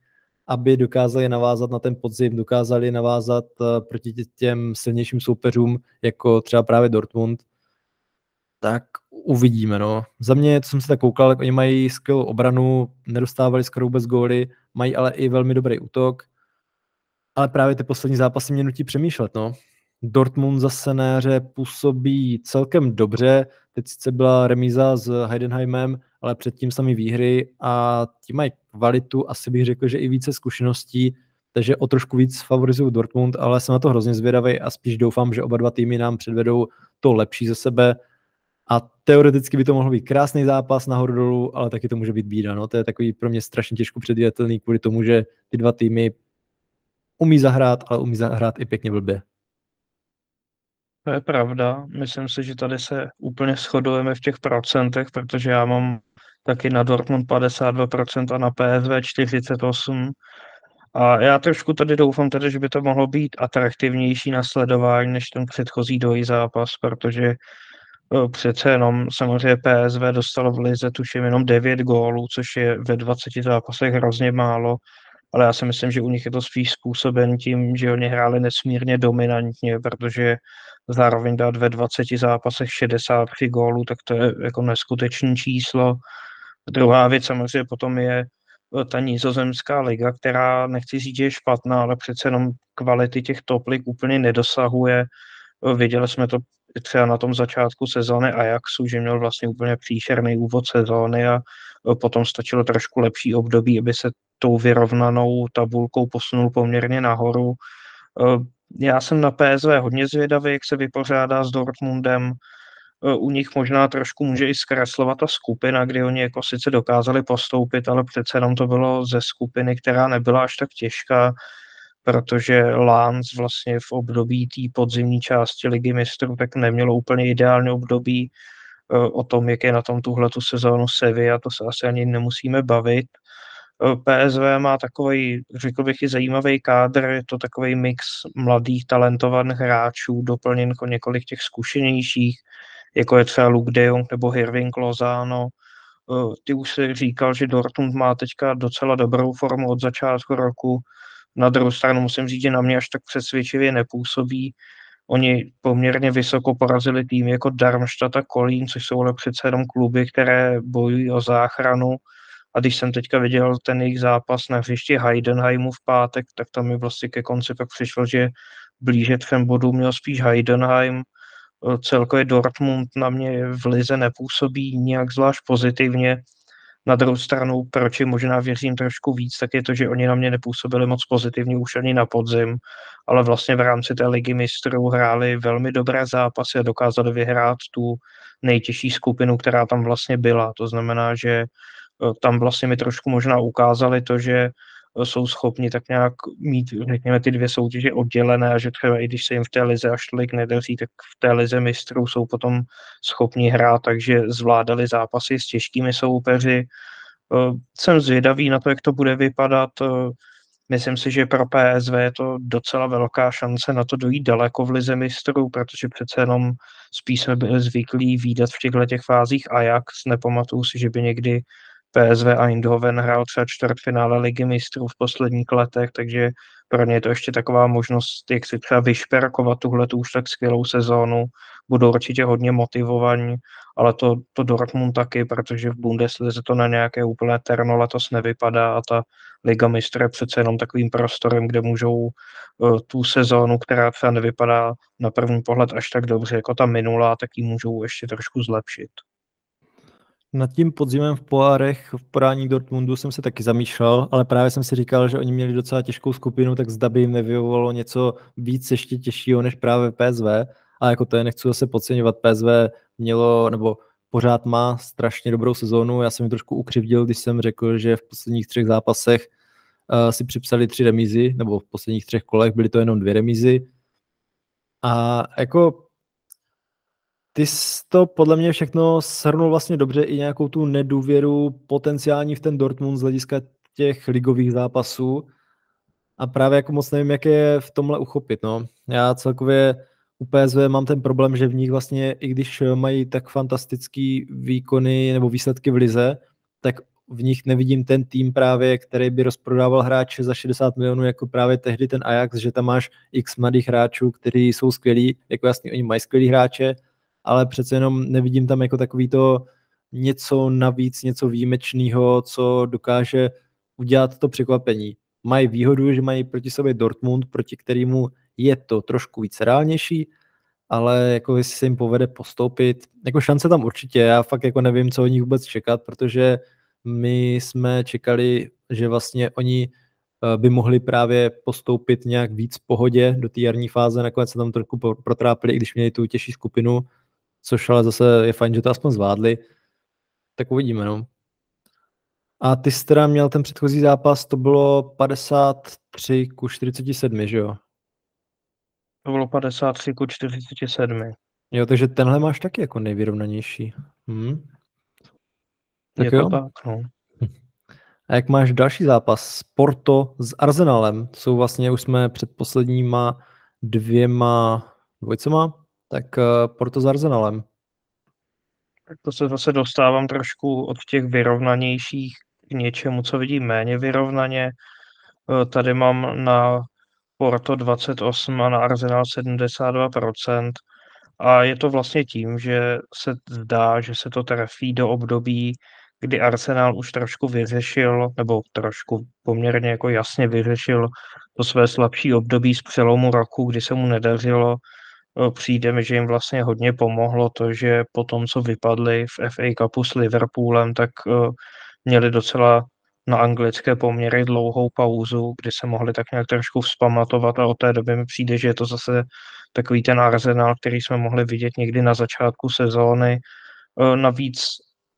aby dokázali navázat na ten podzim, dokázali navázat eh, proti těm silnějším soupeřům, jako třeba právě Dortmund, tak uvidíme. No. Za mě, co jsem se tak koukal, tak oni mají skvělou obranu, nedostávali skoro vůbec góly, mají ale i velmi dobrý útok, ale právě ty poslední zápasy mě nutí přemýšlet. No. Dortmund zase na působí celkem dobře, teď sice byla remíza s Heidenheimem, ale předtím sami výhry a ti mají kvalitu, asi bych řekl, že i více zkušeností, takže o trošku víc favorizuju Dortmund, ale jsem na to hrozně zvědavý a spíš doufám, že oba dva týmy nám předvedou to lepší ze sebe a teoreticky by to mohl být krásný zápas nahoru dolů, ale taky to může být bída. No. To je takový pro mě strašně těžko předvídatelný kvůli tomu, že ty dva týmy umí zahrát, ale umí zahrát i pěkně blbě. To je pravda. Myslím si, že tady se úplně shodujeme v těch procentech, protože já mám taky na Dortmund 52% a na PSV 48%. A já trošku tady doufám tedy, že by to mohlo být atraktivnější na sledování než ten předchozí dvojí zápas, protože eh, přece jenom samozřejmě PSV dostalo v lize tuším jenom 9 gólů, což je ve 20 zápasech hrozně málo, ale já si myslím, že u nich je to spíš způsoben tím, že oni hráli nesmírně dominantně, protože zároveň dát ve 20 zápasech 63 gólů, tak to je jako neskutečné číslo. Druhá věc samozřejmě potom je eh, ta nizozemská liga, která nechci říct, že je špatná, ale přece jenom kvality těch top lig úplně nedosahuje. Eh, viděli jsme to třeba na tom začátku sezóny Ajaxu, že měl vlastně úplně příšerný úvod sezóny a eh, potom stačilo trošku lepší období, aby se tou vyrovnanou tabulkou posunul poměrně nahoru já jsem na PSV hodně zvědavý, jak se vypořádá s Dortmundem. E, u nich možná trošku může i zkreslovat ta skupina, kdy oni jako sice dokázali postoupit, ale přece jenom to bylo ze skupiny, která nebyla až tak těžká, protože Lans vlastně v období té podzimní části ligy mistrů tak nemělo úplně ideální období. E, o tom, jak je na tom tuhle tu sezónu Sevilla, to se asi ani nemusíme bavit. PSV má takový, řekl bych, i zajímavý kádr, je to takový mix mladých talentovaných hráčů, doplněn jako několik těch zkušenějších, jako je třeba Luke de Jong nebo Hirving Lozano. Ty už si říkal, že Dortmund má teďka docela dobrou formu od začátku roku. Na druhou stranu musím říct, že na mě až tak přesvědčivě nepůsobí. Oni poměrně vysoko porazili tým jako Darmstadt a Kolín, což jsou ale přece jenom kluby, které bojují o záchranu a když jsem teďka viděl ten jejich zápas na hřišti Heidenheimu v pátek, tak tam mi vlastně ke konci pak přišlo, že blíže třem bodům měl spíš Heidenheim. Celkově Dortmund na mě v lize nepůsobí nijak zvlášť pozitivně. Na druhou stranu, proč jim možná věřím trošku víc, tak je to, že oni na mě nepůsobili moc pozitivně už ani na podzim, ale vlastně v rámci té ligy mistrů hráli velmi dobré zápasy a dokázali vyhrát tu nejtěžší skupinu, která tam vlastně byla. To znamená, že tam vlastně mi trošku možná ukázali to, že eh, jsou schopni tak nějak mít, řekněme, ty dvě soutěže oddělené a že třeba i když se jim v té lize až tolik nedaří, tak v té lize mistrů jsou potom schopni hrát, takže zvládali zápasy s těžkými soupeři. Eh, jsem zvědavý na to, jak to bude vypadat. Myslím si, že pro PSV je to docela velká šance na to dojít daleko v lize mistrů, protože přece jenom spíš jsme byli zvyklí výdat v těchto těch fázích Ajax. Nepamatuju si, že by někdy PSV Eindhoven hrál třeba čtvrtfinále ligy mistrů v posledních letech, takže pro ně je to ještě taková možnost, jak si třeba vyšperkovat tuhle už tak skvělou sezónu. Budou určitě hodně motivovaní, ale to, to Dortmund taky, protože v Bundeslize to na nějaké úplné terno letos nevypadá a ta Liga mistrů je přece jenom takovým prostorem, kde můžou uh, tu sezónu, která třeba nevypadá na první pohled až tak dobře jako ta minulá, tak ji můžou ještě trošku zlepšit. Nad tím podzimem v Poárech v porání Dortmundu jsem se taky zamýšlel, ale právě jsem si říkal, že oni měli docela těžkou skupinu, tak zda by jim nevyhovovalo něco víc ještě těžšího než právě PSV. A jako to je nechci zase podceňovat, PSV mělo, nebo pořád má strašně dobrou sezónu. Já jsem ji trošku ukřivdil, když jsem řekl, že v posledních třech zápasech uh, si připsali tři remízy, nebo v posledních třech kolech byly to jenom dvě remízy. A jako ty jsi to podle mě všechno shrnul vlastně dobře i nějakou tu nedůvěru potenciální v ten Dortmund z hlediska těch ligových zápasů a právě jako moc nevím, jak je v tomhle uchopit. No. Já celkově u PSV mám ten problém, že v nich vlastně, i když mají tak fantastický výkony nebo výsledky v lize, tak v nich nevidím ten tým právě, který by rozprodával hráče za 60 milionů, jako právě tehdy ten Ajax, že tam máš x mladých hráčů, kteří jsou skvělí, jako jasně oni mají skvělí hráče, ale přece jenom nevidím tam jako takový to něco navíc, něco výjimečného, co dokáže udělat to překvapení. Mají výhodu, že mají proti sobě Dortmund, proti kterému je to trošku víc reálnější, ale jako jestli se jim povede postoupit, jako šance tam určitě, já fakt jako nevím, co od nich vůbec čekat, protože my jsme čekali, že vlastně oni eh, by mohli právě postoupit nějak víc v pohodě do té jarní fáze, nakonec se tam trošku protrápili, i když měli tu těžší skupinu, což ale zase je fajn, že to aspoň zvládli. Tak uvidíme, no. A ty jsi teda měl ten předchozí zápas, to bylo 53 ku 47, že jo? To bylo 53 ku 47. Jo, takže tenhle máš taky jako nejvyrovnanější. Hm. Tak je to jo? tak, no. A jak máš další zápas? Porto s Arsenalem. To jsou vlastně, už jsme před posledníma dvěma dvojcema, tak uh, Porto s Arsenalem. Tak to se zase dostávám trošku od těch vyrovnanějších k něčemu, co vidím méně vyrovnaně. Uh, tady mám na Porto 28 a na Arsenal 72%. A je to vlastně tím, že se zdá, že se to trefí do období, kdy Arsenal už trošku vyřešil, nebo trošku poměrně jako jasně vyřešil to své slabší období z přelomu roku, kdy se mu nedařilo přijde mi, že jim vlastně hodně pomohlo to, že po tom, co vypadli v FA Cupu s Liverpoolem, tak měli docela na anglické poměry dlouhou pauzu, kdy se mohli tak nějak trošku vzpamatovat a od té doby mi přijde, že je to zase takový ten arzenál, který jsme mohli vidět někdy na začátku sezóny. E, navíc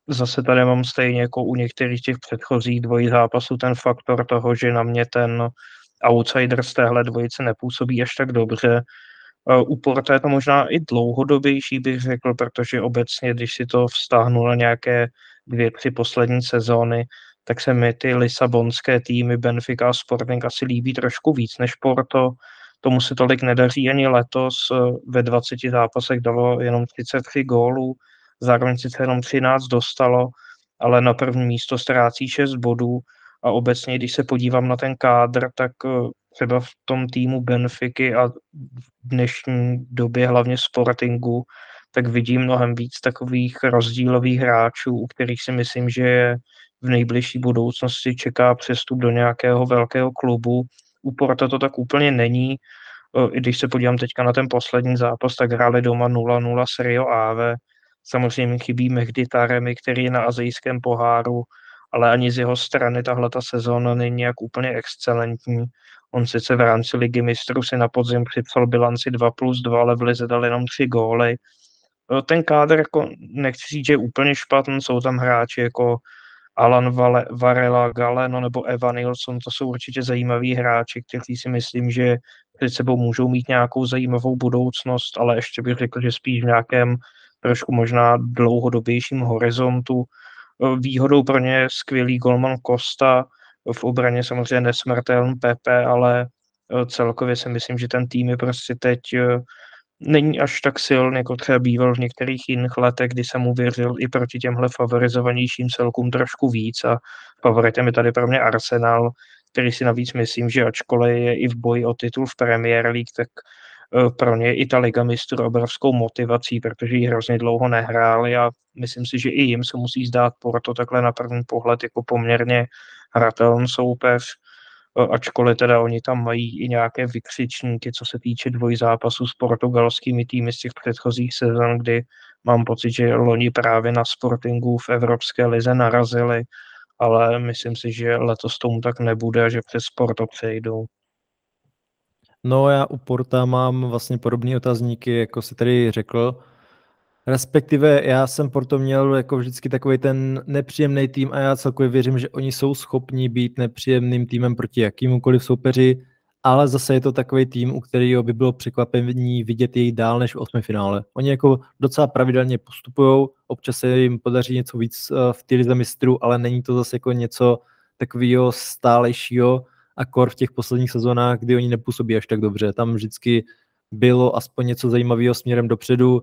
zase tady mám stejně jako u některých těch předchozích dvojí zápasů ten faktor toho, že na mě ten outsider z téhle dvojice nepůsobí až tak dobře. U Porta je to možná i dlouhodobější, bych řekl, protože obecně, když si to vztáhnu na nějaké dvě, tři poslední sezóny, tak se mi ty lisabonské týmy Benfica a Sporting asi líbí trošku víc než Porto. Tomu se tolik nedaří ani letos. Ve 20 zápasech dalo jenom 33 gólů, zároveň sice jenom 13 dostalo, ale na první místo ztrácí 6 bodů a obecně, když se podívám na ten kádr, tak eh, třeba v tom týmu Benfiky a v dnešní době hlavně Sportingu, tak vidím mnohem víc takových rozdílových hráčů, u kterých si myslím, že v nejbližší budoucnosti čeká přestup do nějakého velkého klubu. U Porta to tak úplně není. I když se podívám teďka na ten poslední zápas, tak hráli doma 0-0 s Rio Ave. Samozřejmě chybí Mehdi Taremi, který je na azijském poháru, ale ani z jeho strany tahle ta sezóna není jak úplně excelentní. On sice v rámci ligy mistrů si na podzim připsal bilanci 2 plus 2, ale v lize dal jenom 3 góly. Ten kádr, jako nechci říct, že je úplně špatný, jsou tam hráči jako Alan Vale, Varela, Galeno nebo Evan Nilsson, to jsou určitě zajímaví hráči, kteří si myslím, že před sebou můžou mít nějakou zajímavou budoucnost, ale ještě bych řekl, že spíš v nějakém trošku možná dlouhodobějším horizontu. Výhodou pro ně je skvělý golman Costa, v obraně samozřejmě nesmrtelný Pepe, ale celkově si myslím, že ten tým je prostě teď není až tak silný, jako třeba býval v některých jiných letech, kdy jsem mu věřil i proti těmhle favorizovanějším celkům trošku víc. A favoritem je tady pro mě Arsenal, který si navíc myslím, že ačkoliv je i v boji o titul v Premier League, tak eh, pro ně i ta Liga mistrů obrovskou motivací, protože ji hrozně dlouho nehráli a myslím si, že i jim se musí zdát Porto takhle na první pohled jako poměrně hratelný soupeř ačkoliv teda oni tam mají i nějaké vykřičníky, co se týče dvojzápasů s portugalskými týmy z těch předchozích sezon, kdy mám pocit, že loni právě na Sportingu v Evropské lize narazili, ale myslím si, že letos tomu tak nebude a že přes Porto přejdou. No já u Porta mám vlastně podobné otazníky, jako si tady řekl. Respektive já jsem proto měl jako vždycky takový ten nepříjemný tým a já celkově věřím, že oni jsou schopni být nepříjemným týmem proti jakýmukoliv soupeři, ale zase je to takový tým, u kterého by bylo překvapení vidět jej dál než v osmi finále. Oni jako docela pravidelně postupují, občas se jim podaří něco víc eh, v té lize mistrů, ale není to zase jako něco takového stálejšího a kor v těch posledních sezónách, kdy oni nepůsobí až tak dobře. Tam vždycky bylo aspoň něco zajímavého směrem dopředu,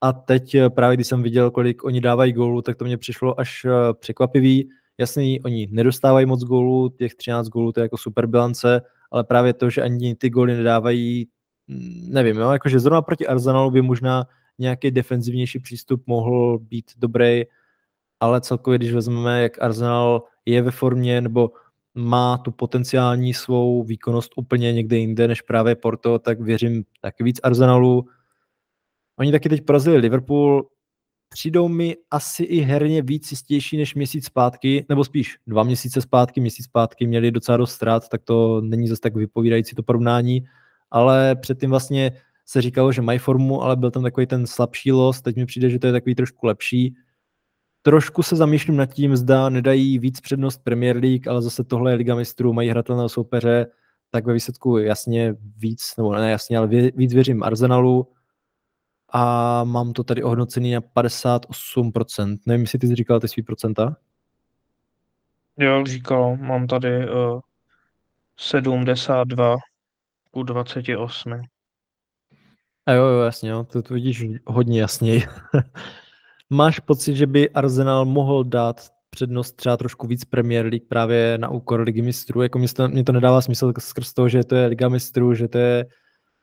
a teď eh, právě když jsem viděl, kolik oni dávají gólů, tak to mě přišlo až eh, překvapivý. Jasný, oni nedostávají moc gólů, těch 13 gólů to je jako super bilance, ale právě to, že ani ty góly nedávají, mm, nevím, jo, jakože zrovna proti Arsenalu by možná nějaký defenzivnější přístup mohl být dobrý, ale celkově, když vezmeme, jak Arsenal je ve formě, nebo má tu potenciální svou výkonnost úplně někde jinde než právě Porto, tak věřím taky víc Arsenalu, Oni taky teď porazili Liverpool, přijdou mi asi i herně víc jistější než měsíc zpátky, nebo spíš dva měsíce zpátky, měsíc zpátky měli docela dost ztrát, tak to není zase tak vypovídající to porovnání, ale předtím vlastně se říkalo, že mají formu, ale byl tam takový ten slabší los, teď mi přijde, že to je takový trošku lepší. Trošku se zamýšlím nad tím, zda nedají víc přednost Premier League, ale zase tohle je Liga mistrů, mají hratelného soupeře, tak ve výsledku jasně víc, nebo ne jasně, ale víc věřím Arsenalu, a mám to tady ohodnocený na 58%. Nevím, jestli ty jsi říkal ty svý procenta? Jo, říkal, mám tady uh, 72 u 28. A jo, jo, jasně, jo, to, to vidíš hodně jasněji. Máš pocit, že by Arsenal mohl dát přednost třeba trošku víc Premier League právě na úkor Ligy mistrů? Jako mě to, nedává smysl skrz toho, že to je Liga mistrů, že to je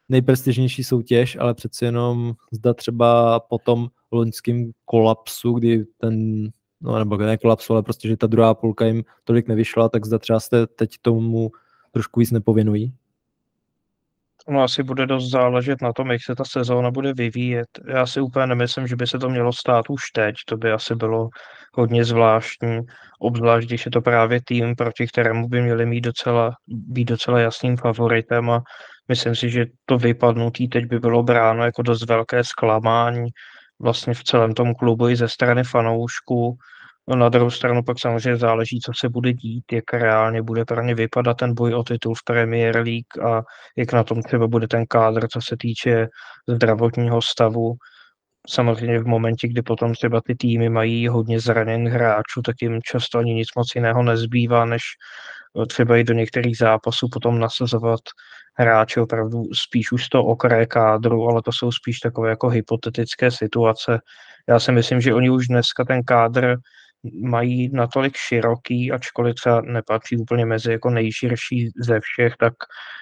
nejprestižnější soutěž, ale přeci jenom zda třeba po tom loňském kolapsu, kdy ten, no nebo ne kolapsu, ale prostě, že ta druhá půlka jim tolik nevyšla, tak zda třeba jste teď tomu trošku víc nepověnují? No asi bude dost záležet na tom, jak se ta sezóna bude vyvíjet. Já si úplně nemyslím, že by se to mělo stát už teď. To by asi bylo hodně zvláštní, obzvlášť když je to právě tým, proti kterému by měli mít docela, být docela jasným favoritem a myslím si, že to vypadnutí teď by bylo bráno jako dost velké zklamání vlastně v celém tom klubu i ze strany fanoušků. Na druhou stranu pak samozřejmě záleží, co se bude dít, jak reálně bude pro ně vypadat ten boj o titul v Premier League a jak na tom třeba bude ten kádr, co se týče zdravotního stavu. Samozřejmě v momentě, kdy potom třeba ty týmy mají hodně zraněných hráčů, tak jim často ani nic moc jiného nezbývá, než třeba i do některých zápasů potom nasazovat hráče opravdu spíš už to okraje kádru, ale to jsou spíš takové jako hypotetické situace. Já si myslím, že oni už dneska ten kádr mají natolik široký, ačkoliv třeba nepatří úplně mezi jako nejširší ze všech, tak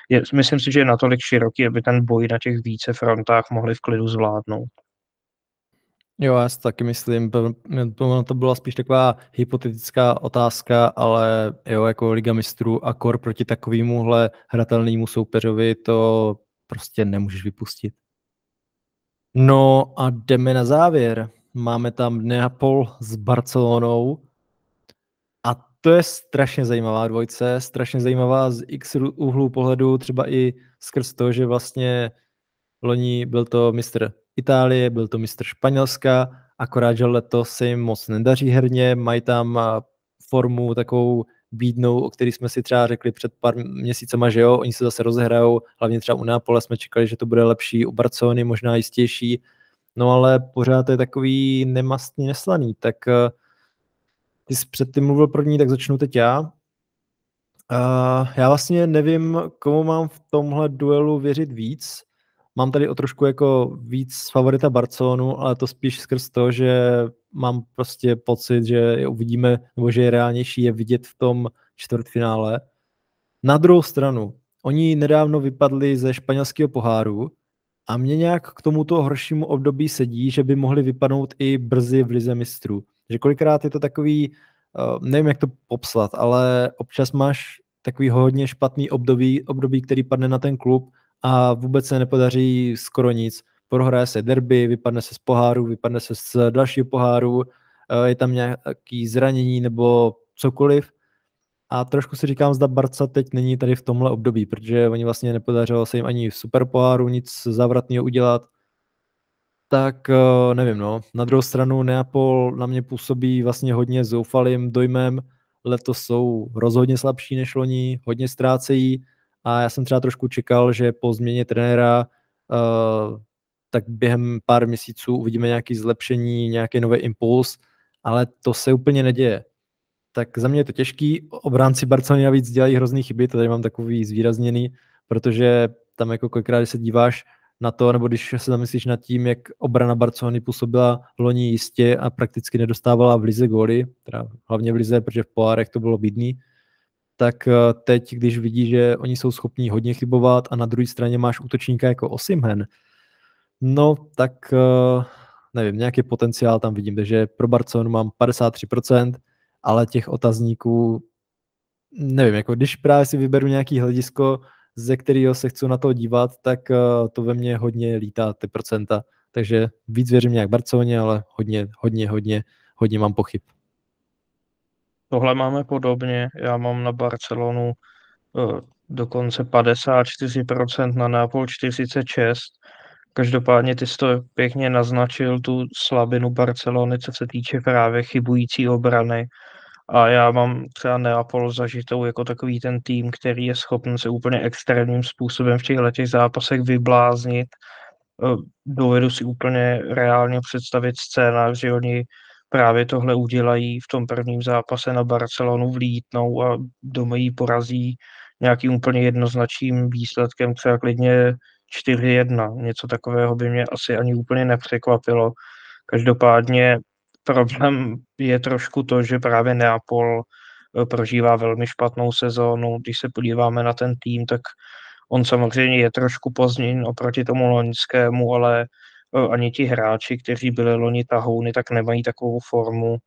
je, myslím si, že je natolik široký, aby ten boj na těch více frontách mohli v klidu zvládnout. Jo, já si taky myslím, to byla spíš taková hypotetická otázka, ale jo, jako Liga mistrů a kor proti takovémuhle hratelnému soupeřovi to prostě nemůžeš vypustit. No a jdeme na závěr. Máme tam Neapol s Barcelonou. A to je strašně zajímavá dvojce, strašně zajímavá z x úhlu pohledu, třeba i skrz to, že vlastně loni byl to mistr Itálie, byl to mistr Španělska, akorát, že letos se jim moc nedaří herně, mají tam formu takovou bídnou, o který jsme si třeba řekli před pár měsícema, že jo, oni se zase rozehrajou, hlavně třeba u Neapole jsme čekali, že to bude lepší, u Barcelony možná jistější, no ale pořád je takový nemastný, neslaný, tak uh, ty jsi předtím mluvil první, tak začnu teď já. Uh, já vlastně nevím, komu mám v tomhle duelu věřit víc. Mám tady o trošku jako víc favorita Barcelonu, ale to spíš skrz to, že mám prostě pocit, že je uvidíme, nebo že je reálnější je vidět v tom čtvrtfinále. Na druhou stranu, oni nedávno vypadli ze španělského poháru, a mě nějak k tomuto horšímu období sedí, že by mohli vypadnout i brzy v lize mistrů. Že kolikrát je to takový, uh, nevím jak to popsat, ale občas máš takový hodně špatný období, období, který padne na ten klub a vůbec se nepodaří skoro nic. Prohraje se derby, vypadne se z poháru, vypadne se z dalšího poháru, uh, je tam nějaký zranění nebo cokoliv a trošku si říkám, zda Barca teď není tady v tomhle období, protože oni vlastně nepodařilo se jim ani v superpoháru nic závratného udělat. Tak eh, nevím, no. Na druhou stranu Neapol na mě působí vlastně hodně zoufalým dojmem. Letos jsou rozhodně slabší než loni, hodně ztrácejí a já jsem třeba trošku čekal, že po změně trenéra uh, tak během pár měsíců uvidíme nějaké zlepšení, nějaký nový impuls, ale to se úplně neděje tak za mě je to těžký. Obránci Barcelony navíc dělají hrozný chyby, to tady mám takový zvýrazněný, protože tam jako kolikrát, když se díváš na to, nebo když se zamyslíš nad tím, jak obrana Barcelony působila loni jistě a prakticky nedostávala v lize góly, teda hlavně v lize, protože v pohárech to bylo bídný, tak eh, teď, když vidí, že oni jsou schopní hodně chybovat a na druhé straně máš útočníka jako Osimhen, no tak eh, nevím, nějaký potenciál tam vidím, takže pro Barcelonu mám 53%, ale těch otazníků, nevím, jako když právě si vyberu nějaký hledisko, ze kterého se chci na to dívat, tak eh, to ve mně hodně lítá ty procenta. Takže víc věřím nějak Barceloně, ale hodně, hodně, hodně, hodně mám pochyb. Tohle máme podobně. Já mám na Barcelonu uh, dokonce 54%, na Neapol 46%. Každopádně ty jsi to pěkně naznačil, tu slabinu Barcelony, co se týče právě chybující obrany. A já mám třeba Neapol zažitou jako takový ten tým, který je schopen se úplně extrémním způsobem v těchto těch zápasech vybláznit. E, dovedu si úplně reálně představit scénář, že oni právě tohle udělají v tom prvním zápase na Barcelonu, vlítnou a doma jí porazí nějakým úplně jednoznačným výsledkem, třeba klidně 4-1. Něco takového by mě asi ani úplně nepřekvapilo. Každopádně problém je trošku to, že právě Neapol eh, prožívá velmi špatnou sezónu. Když se podíváme na ten tým, tak on samozřejmě je trošku pozdní oproti tomu loňskému, ale eh, ani ti hráči, kteří byli loni tahouny, tak nemají takovou formu.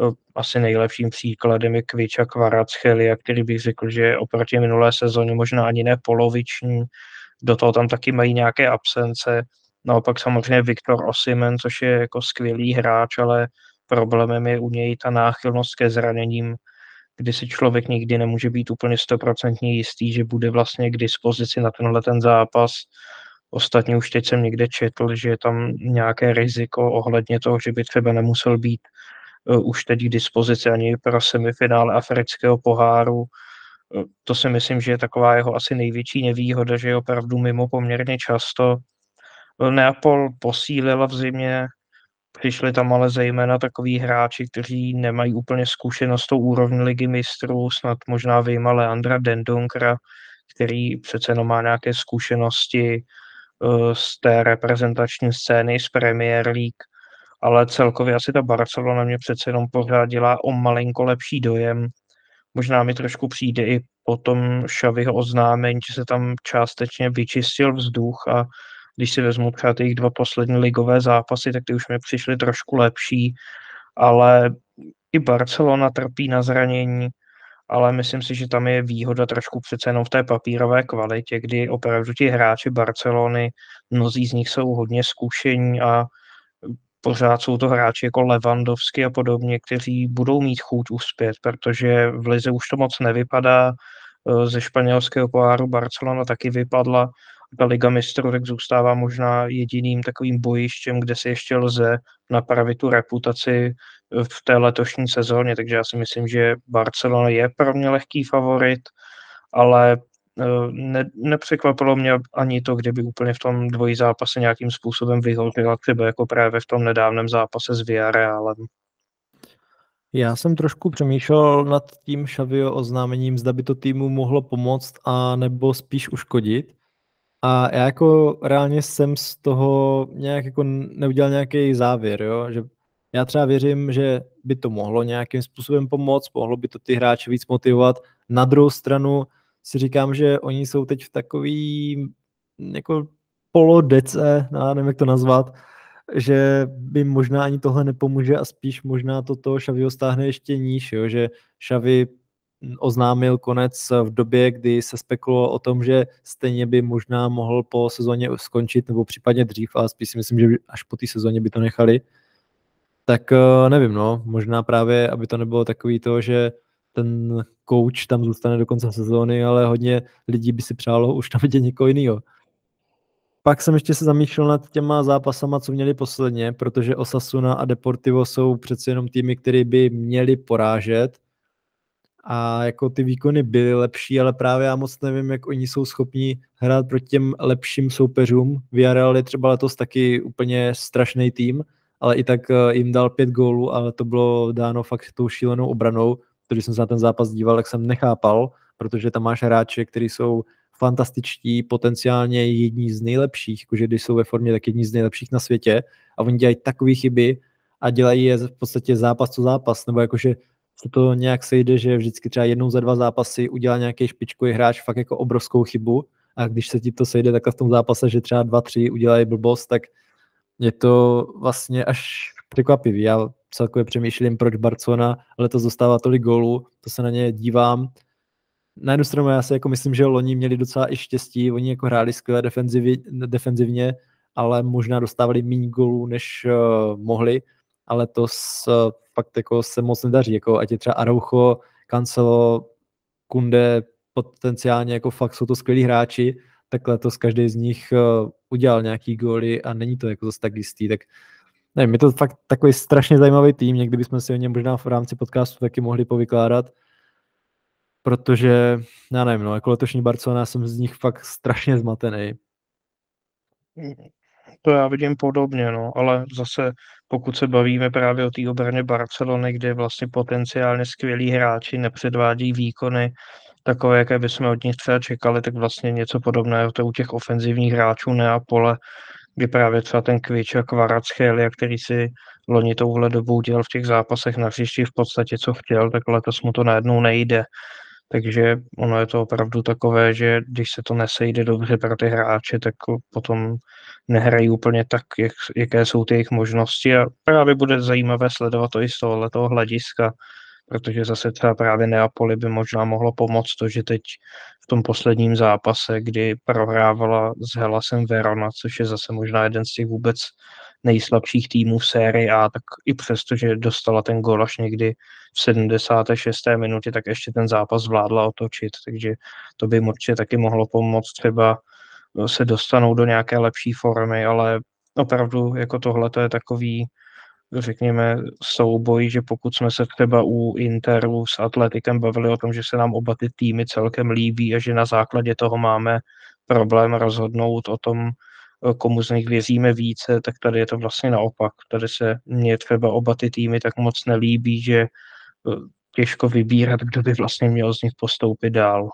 Eh, asi nejlepším příkladem je Kviča Kvaracchelia, který bych řekl, že oproti minulé sezóně možná ani ne poloviční, do toho tam taky mají nějaké absence. Naopak samozřejmě Viktor Osimen, což je jako skvělý hráč, ale problémem je u něj ta náchylnost ke zraněním, kdy si člověk nikdy nemůže být úplně stoprocentně jistý, že bude vlastně k dispozici na tenhle ten zápas. Ostatně už teď jsem někde četl, že je tam nějaké riziko ohledně toho, že by třeba nemusel být uh, už teď k dispozici ani pro semifinále afrického poháru. Uh, to si myslím, že je taková jeho asi největší nevýhoda, že je opravdu mimo poměrně často. Neapol posílila v zimě, přišli tam ale zejména takový hráči, kteří nemají úplně zkušenost s tou úrovní ligy mistrů, snad možná vyjma Leandra Dendonkra, který přece jenom má nějaké zkušenosti Eh, z té reprezentační scény z Premier League, ale celkově asi ta Barcelona mě přece jenom pořád dělá o malinko lepší dojem. Možná mi trošku přijde i po tom Šavyho oznámení, že se tam částečně vyčistil vzduch a když si vezmu třeba těch dva poslední ligové zápasy, tak ty už mi přišly trošku lepší, ale i Barcelona trpí na zranění, ale myslím si, že tam je výhoda trošku přece jenom v té papírové kvalitě, kdy opravdu ti hráči Barcelony, mnozí z nich jsou hodně zkušení a pořád jsou to hráči jako Levandovský a podobně, kteří budou mít chuť uspět, protože v Lize už to moc nevypadá. Ze španělského poháru Barcelona taky vypadla. Ta Liga mistrů tak zůstává možná jediným takovým bojištěm, kde si ještě lze napravit tu reputaci v té letošní sezóně, takže já si myslím, že Barcelona je pro mě lehký favorit, ale eh, ne, nepřekvapilo mě ani to, kdyby úplně v tom dvojí zápase nějakým způsobem vyhořila, třeba jako právě v tom nedávném zápase s Villarrealem. Já jsem trošku přemýšlel nad tím Xavio oznámením, zda by to týmu mohlo pomoct a nebo spíš uškodit. A já jako reálně jsem z toho nějak jako neudělal nějaký závěr, jo? že já třeba věřím, že by to mohlo nějakým způsobem pomoct, mohlo by to ty hráče víc motivovat. Na druhou stranu si říkám, že oni jsou teď v takový jako polodece, no, nevím, jak to nazvat, že by možná ani tohle nepomůže a spíš možná to toho Xaviho stáhne ještě níž, jo? že Xavi oznámil konec v době, kdy se spekulovalo o tom, že stejně by možná mohl po sezóně skončit, nebo případně dřív, a spíš si myslím, že až po té sezóně by to nechali. Tak eh, nevím, no, možná právě, aby to nebylo takový to, že ten coach tam zůstane do konce sezóny, ale hodně lidí by si přálo už tam vidět někoho jiného. Pak jsem ještě se zamýšlel nad těma zápasama, co měli posledně, protože Osasuna a Deportivo jsou přece jenom týmy, které by měli porážet a jako ty výkony byly lepší, ale právě já moc nevím, jak oni jsou schopni hrát proti těm lepším soupeřům. Villarreal je třeba letos taky úplně strašný tým, ale i tak eh, jim dal pět gólů, ale to bylo dáno fakt tou šílenou obranou. Když jsem se na ten zápas díval, tak jsem nechápal, protože tam máš hráče, kteří jsou fantastičtí, potenciálně jední z nejlepších, jakože když jsou ve formě, tak jední z nejlepších na světě a oni dělají takové chyby a dělají je v podstatě zápas co zápas, nebo jakože se to nějak sejde, že vždycky třeba jednou za dva zápasy udělá nějaký špičkový hráč fakt jako obrovskou chybu a když se ti to sejde takhle v tom zápase, že třeba dva, tři udělají blbost, tak je to vlastně až překvapivý. Já celkově přemýšlím, proč Barcelona letos dostává tolik gólů, to se na ně dívám. Na jednu stranu já si jako myslím, že loni měli docela i štěstí, oni jako hráli skvěle defenzivně, ale možná dostávali méně gólů, než uh, mohli, ale to s, uh, fakt jako se moc nedaří, jako ať je třeba Araujo, Cancelo, Kunde, potenciálně jako fakt jsou to skvělí hráči, tak letos každý z nich uh, udělal nějaký góly a není to jako zase tak jistý, tak nevím, je to fakt takový strašně zajímavý tým, někdy bychom si o něm možná v rámci podcastu taky mohli povykládat, protože, já nevím, no, jako letošní Barcelona jsem z nich fakt strašně zmatený. To já vidím podobně, no, ale zase pokud se bavíme právě o té obraně Barcelony, kde vlastně potenciálně skvělí hráči nepředvádí výkony, takové, jaké bychom od nich třeba čekali, tak vlastně něco podobného to u těch ofenzivních hráčů Neapole, kdy právě třeba ten Kvič a Kvaratskhelia, který si loni touhle dobou dělal v těch zápasech na hřišti v podstatě co chtěl, tak letos mu to najednou nejde. Takže ono je to opravdu takové, že když se to nesejde dobře pro ty hráče, tak potom nehrají úplně tak, jak, jaké jsou ty jejich možnosti. A právě bude zajímavé sledovat to i z tohoto hlediska, protože zase třeba právě Neapoli by možná mohlo pomoct to, že teď v tom posledním zápase, kdy prohrávala s Hellasem Verona, což je zase možná jeden z těch vůbec nejslabších týmů v sérii A, tak i přesto, že dostala ten gol až někdy v 76. minutě, tak ještě ten zápas zvládla otočit, takže to by určitě taky mohlo pomoct třeba se dostanou do nějaké lepší formy, ale opravdu jako tohle to je takový řekněme, souboj, že pokud jsme se třeba u Interu s Atletikem bavili o tom, že se nám oba ty týmy celkem líbí a že na základě toho máme problém rozhodnout o tom, komu z nich věříme více, tak tady je to vlastně naopak. Tady se mně třeba oba ty týmy tak moc nelíbí, že eh, těžko vybírat, kdo by vlastně měl z nich postoupit dál.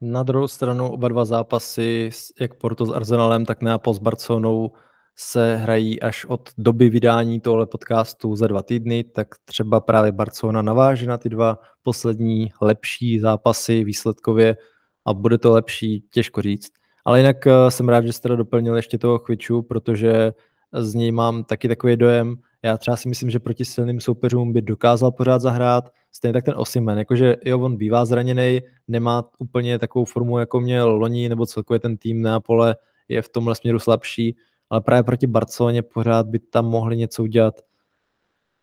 Na druhou stranu oba dva zápasy, jak Porto s Arsenalem, tak Neapol s Barcelonou, se hrají až od doby vydání tohle podcastu za dva týdny, tak třeba právě Barcelona naváže na ty dva poslední lepší zápasy výsledkově a bude to lepší, těžko říct. Ale jinak eh, jsem rád, že jste to doplnil ještě toho chviču, protože z něj mám taky takový dojem. Já třeba si myslím, že proti silným soupeřům by dokázal pořád zahrát, stejně tak ten Osimen, jakože jo, on bývá zraněný, nemá úplně takovou formu, jako měl loni, nebo celkově ten tým Neapole je v tomhle směru slabší, ale právě proti Barceloně pořád by tam mohli něco udělat.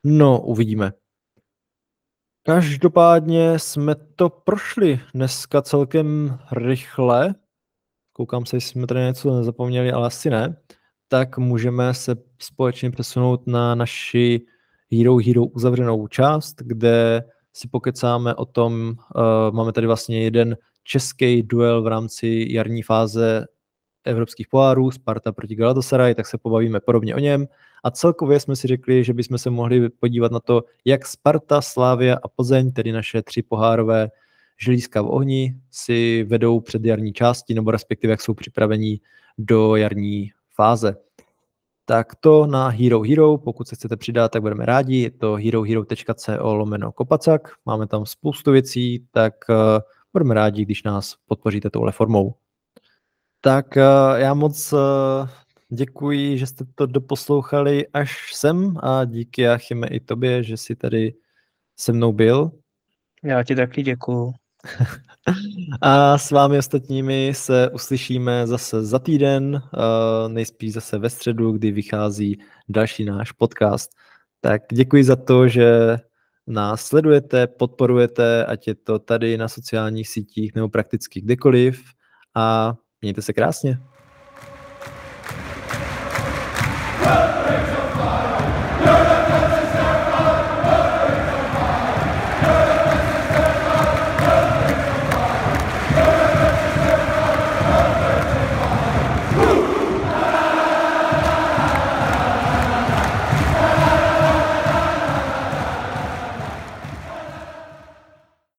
No, uvidíme. Každopádně jsme to prošli dneska celkem rychle. Koukám se, jestli jsme tady něco nezapomněli, ale asi ne. Tak můžeme se společně přesunout na naši Hero Hero uzavřenou část, kde si pokecáme o tom, uh, máme tady vlastně jeden český duel v rámci jarní fáze evropských pohárů, Sparta proti Galatasaray, tak se pobavíme podobně o něm. A celkově jsme si řekli, že bychom se mohli podívat na to, jak Sparta, Slávia a Plzeň, tedy naše tři pohárové želízka v ohni, si vedou před jarní části, nebo respektive jak jsou připraveni do jarní fáze. Tak to na Hero Hero, pokud se chcete přidat, tak budeme rádi, je to herohero.co lomeno kopacak, máme tam spoustu věcí, tak uh, budeme rádi, když nás podpoříte touhle formou. Tak uh, já moc uh, děkuji, že jste to doposlouchali až sem a díky Jachime i tobě, že jsi tady se mnou byl. Já ti taky děkuju. a s vámi ostatními se uslyšíme zase za týden, nejspíš zase ve středu, kdy vychází další náš podcast. Tak děkuji za to, že nás sledujete, podporujete, ať je to tady na sociálních sítích nebo prakticky kdekoliv a Mějte se krásně.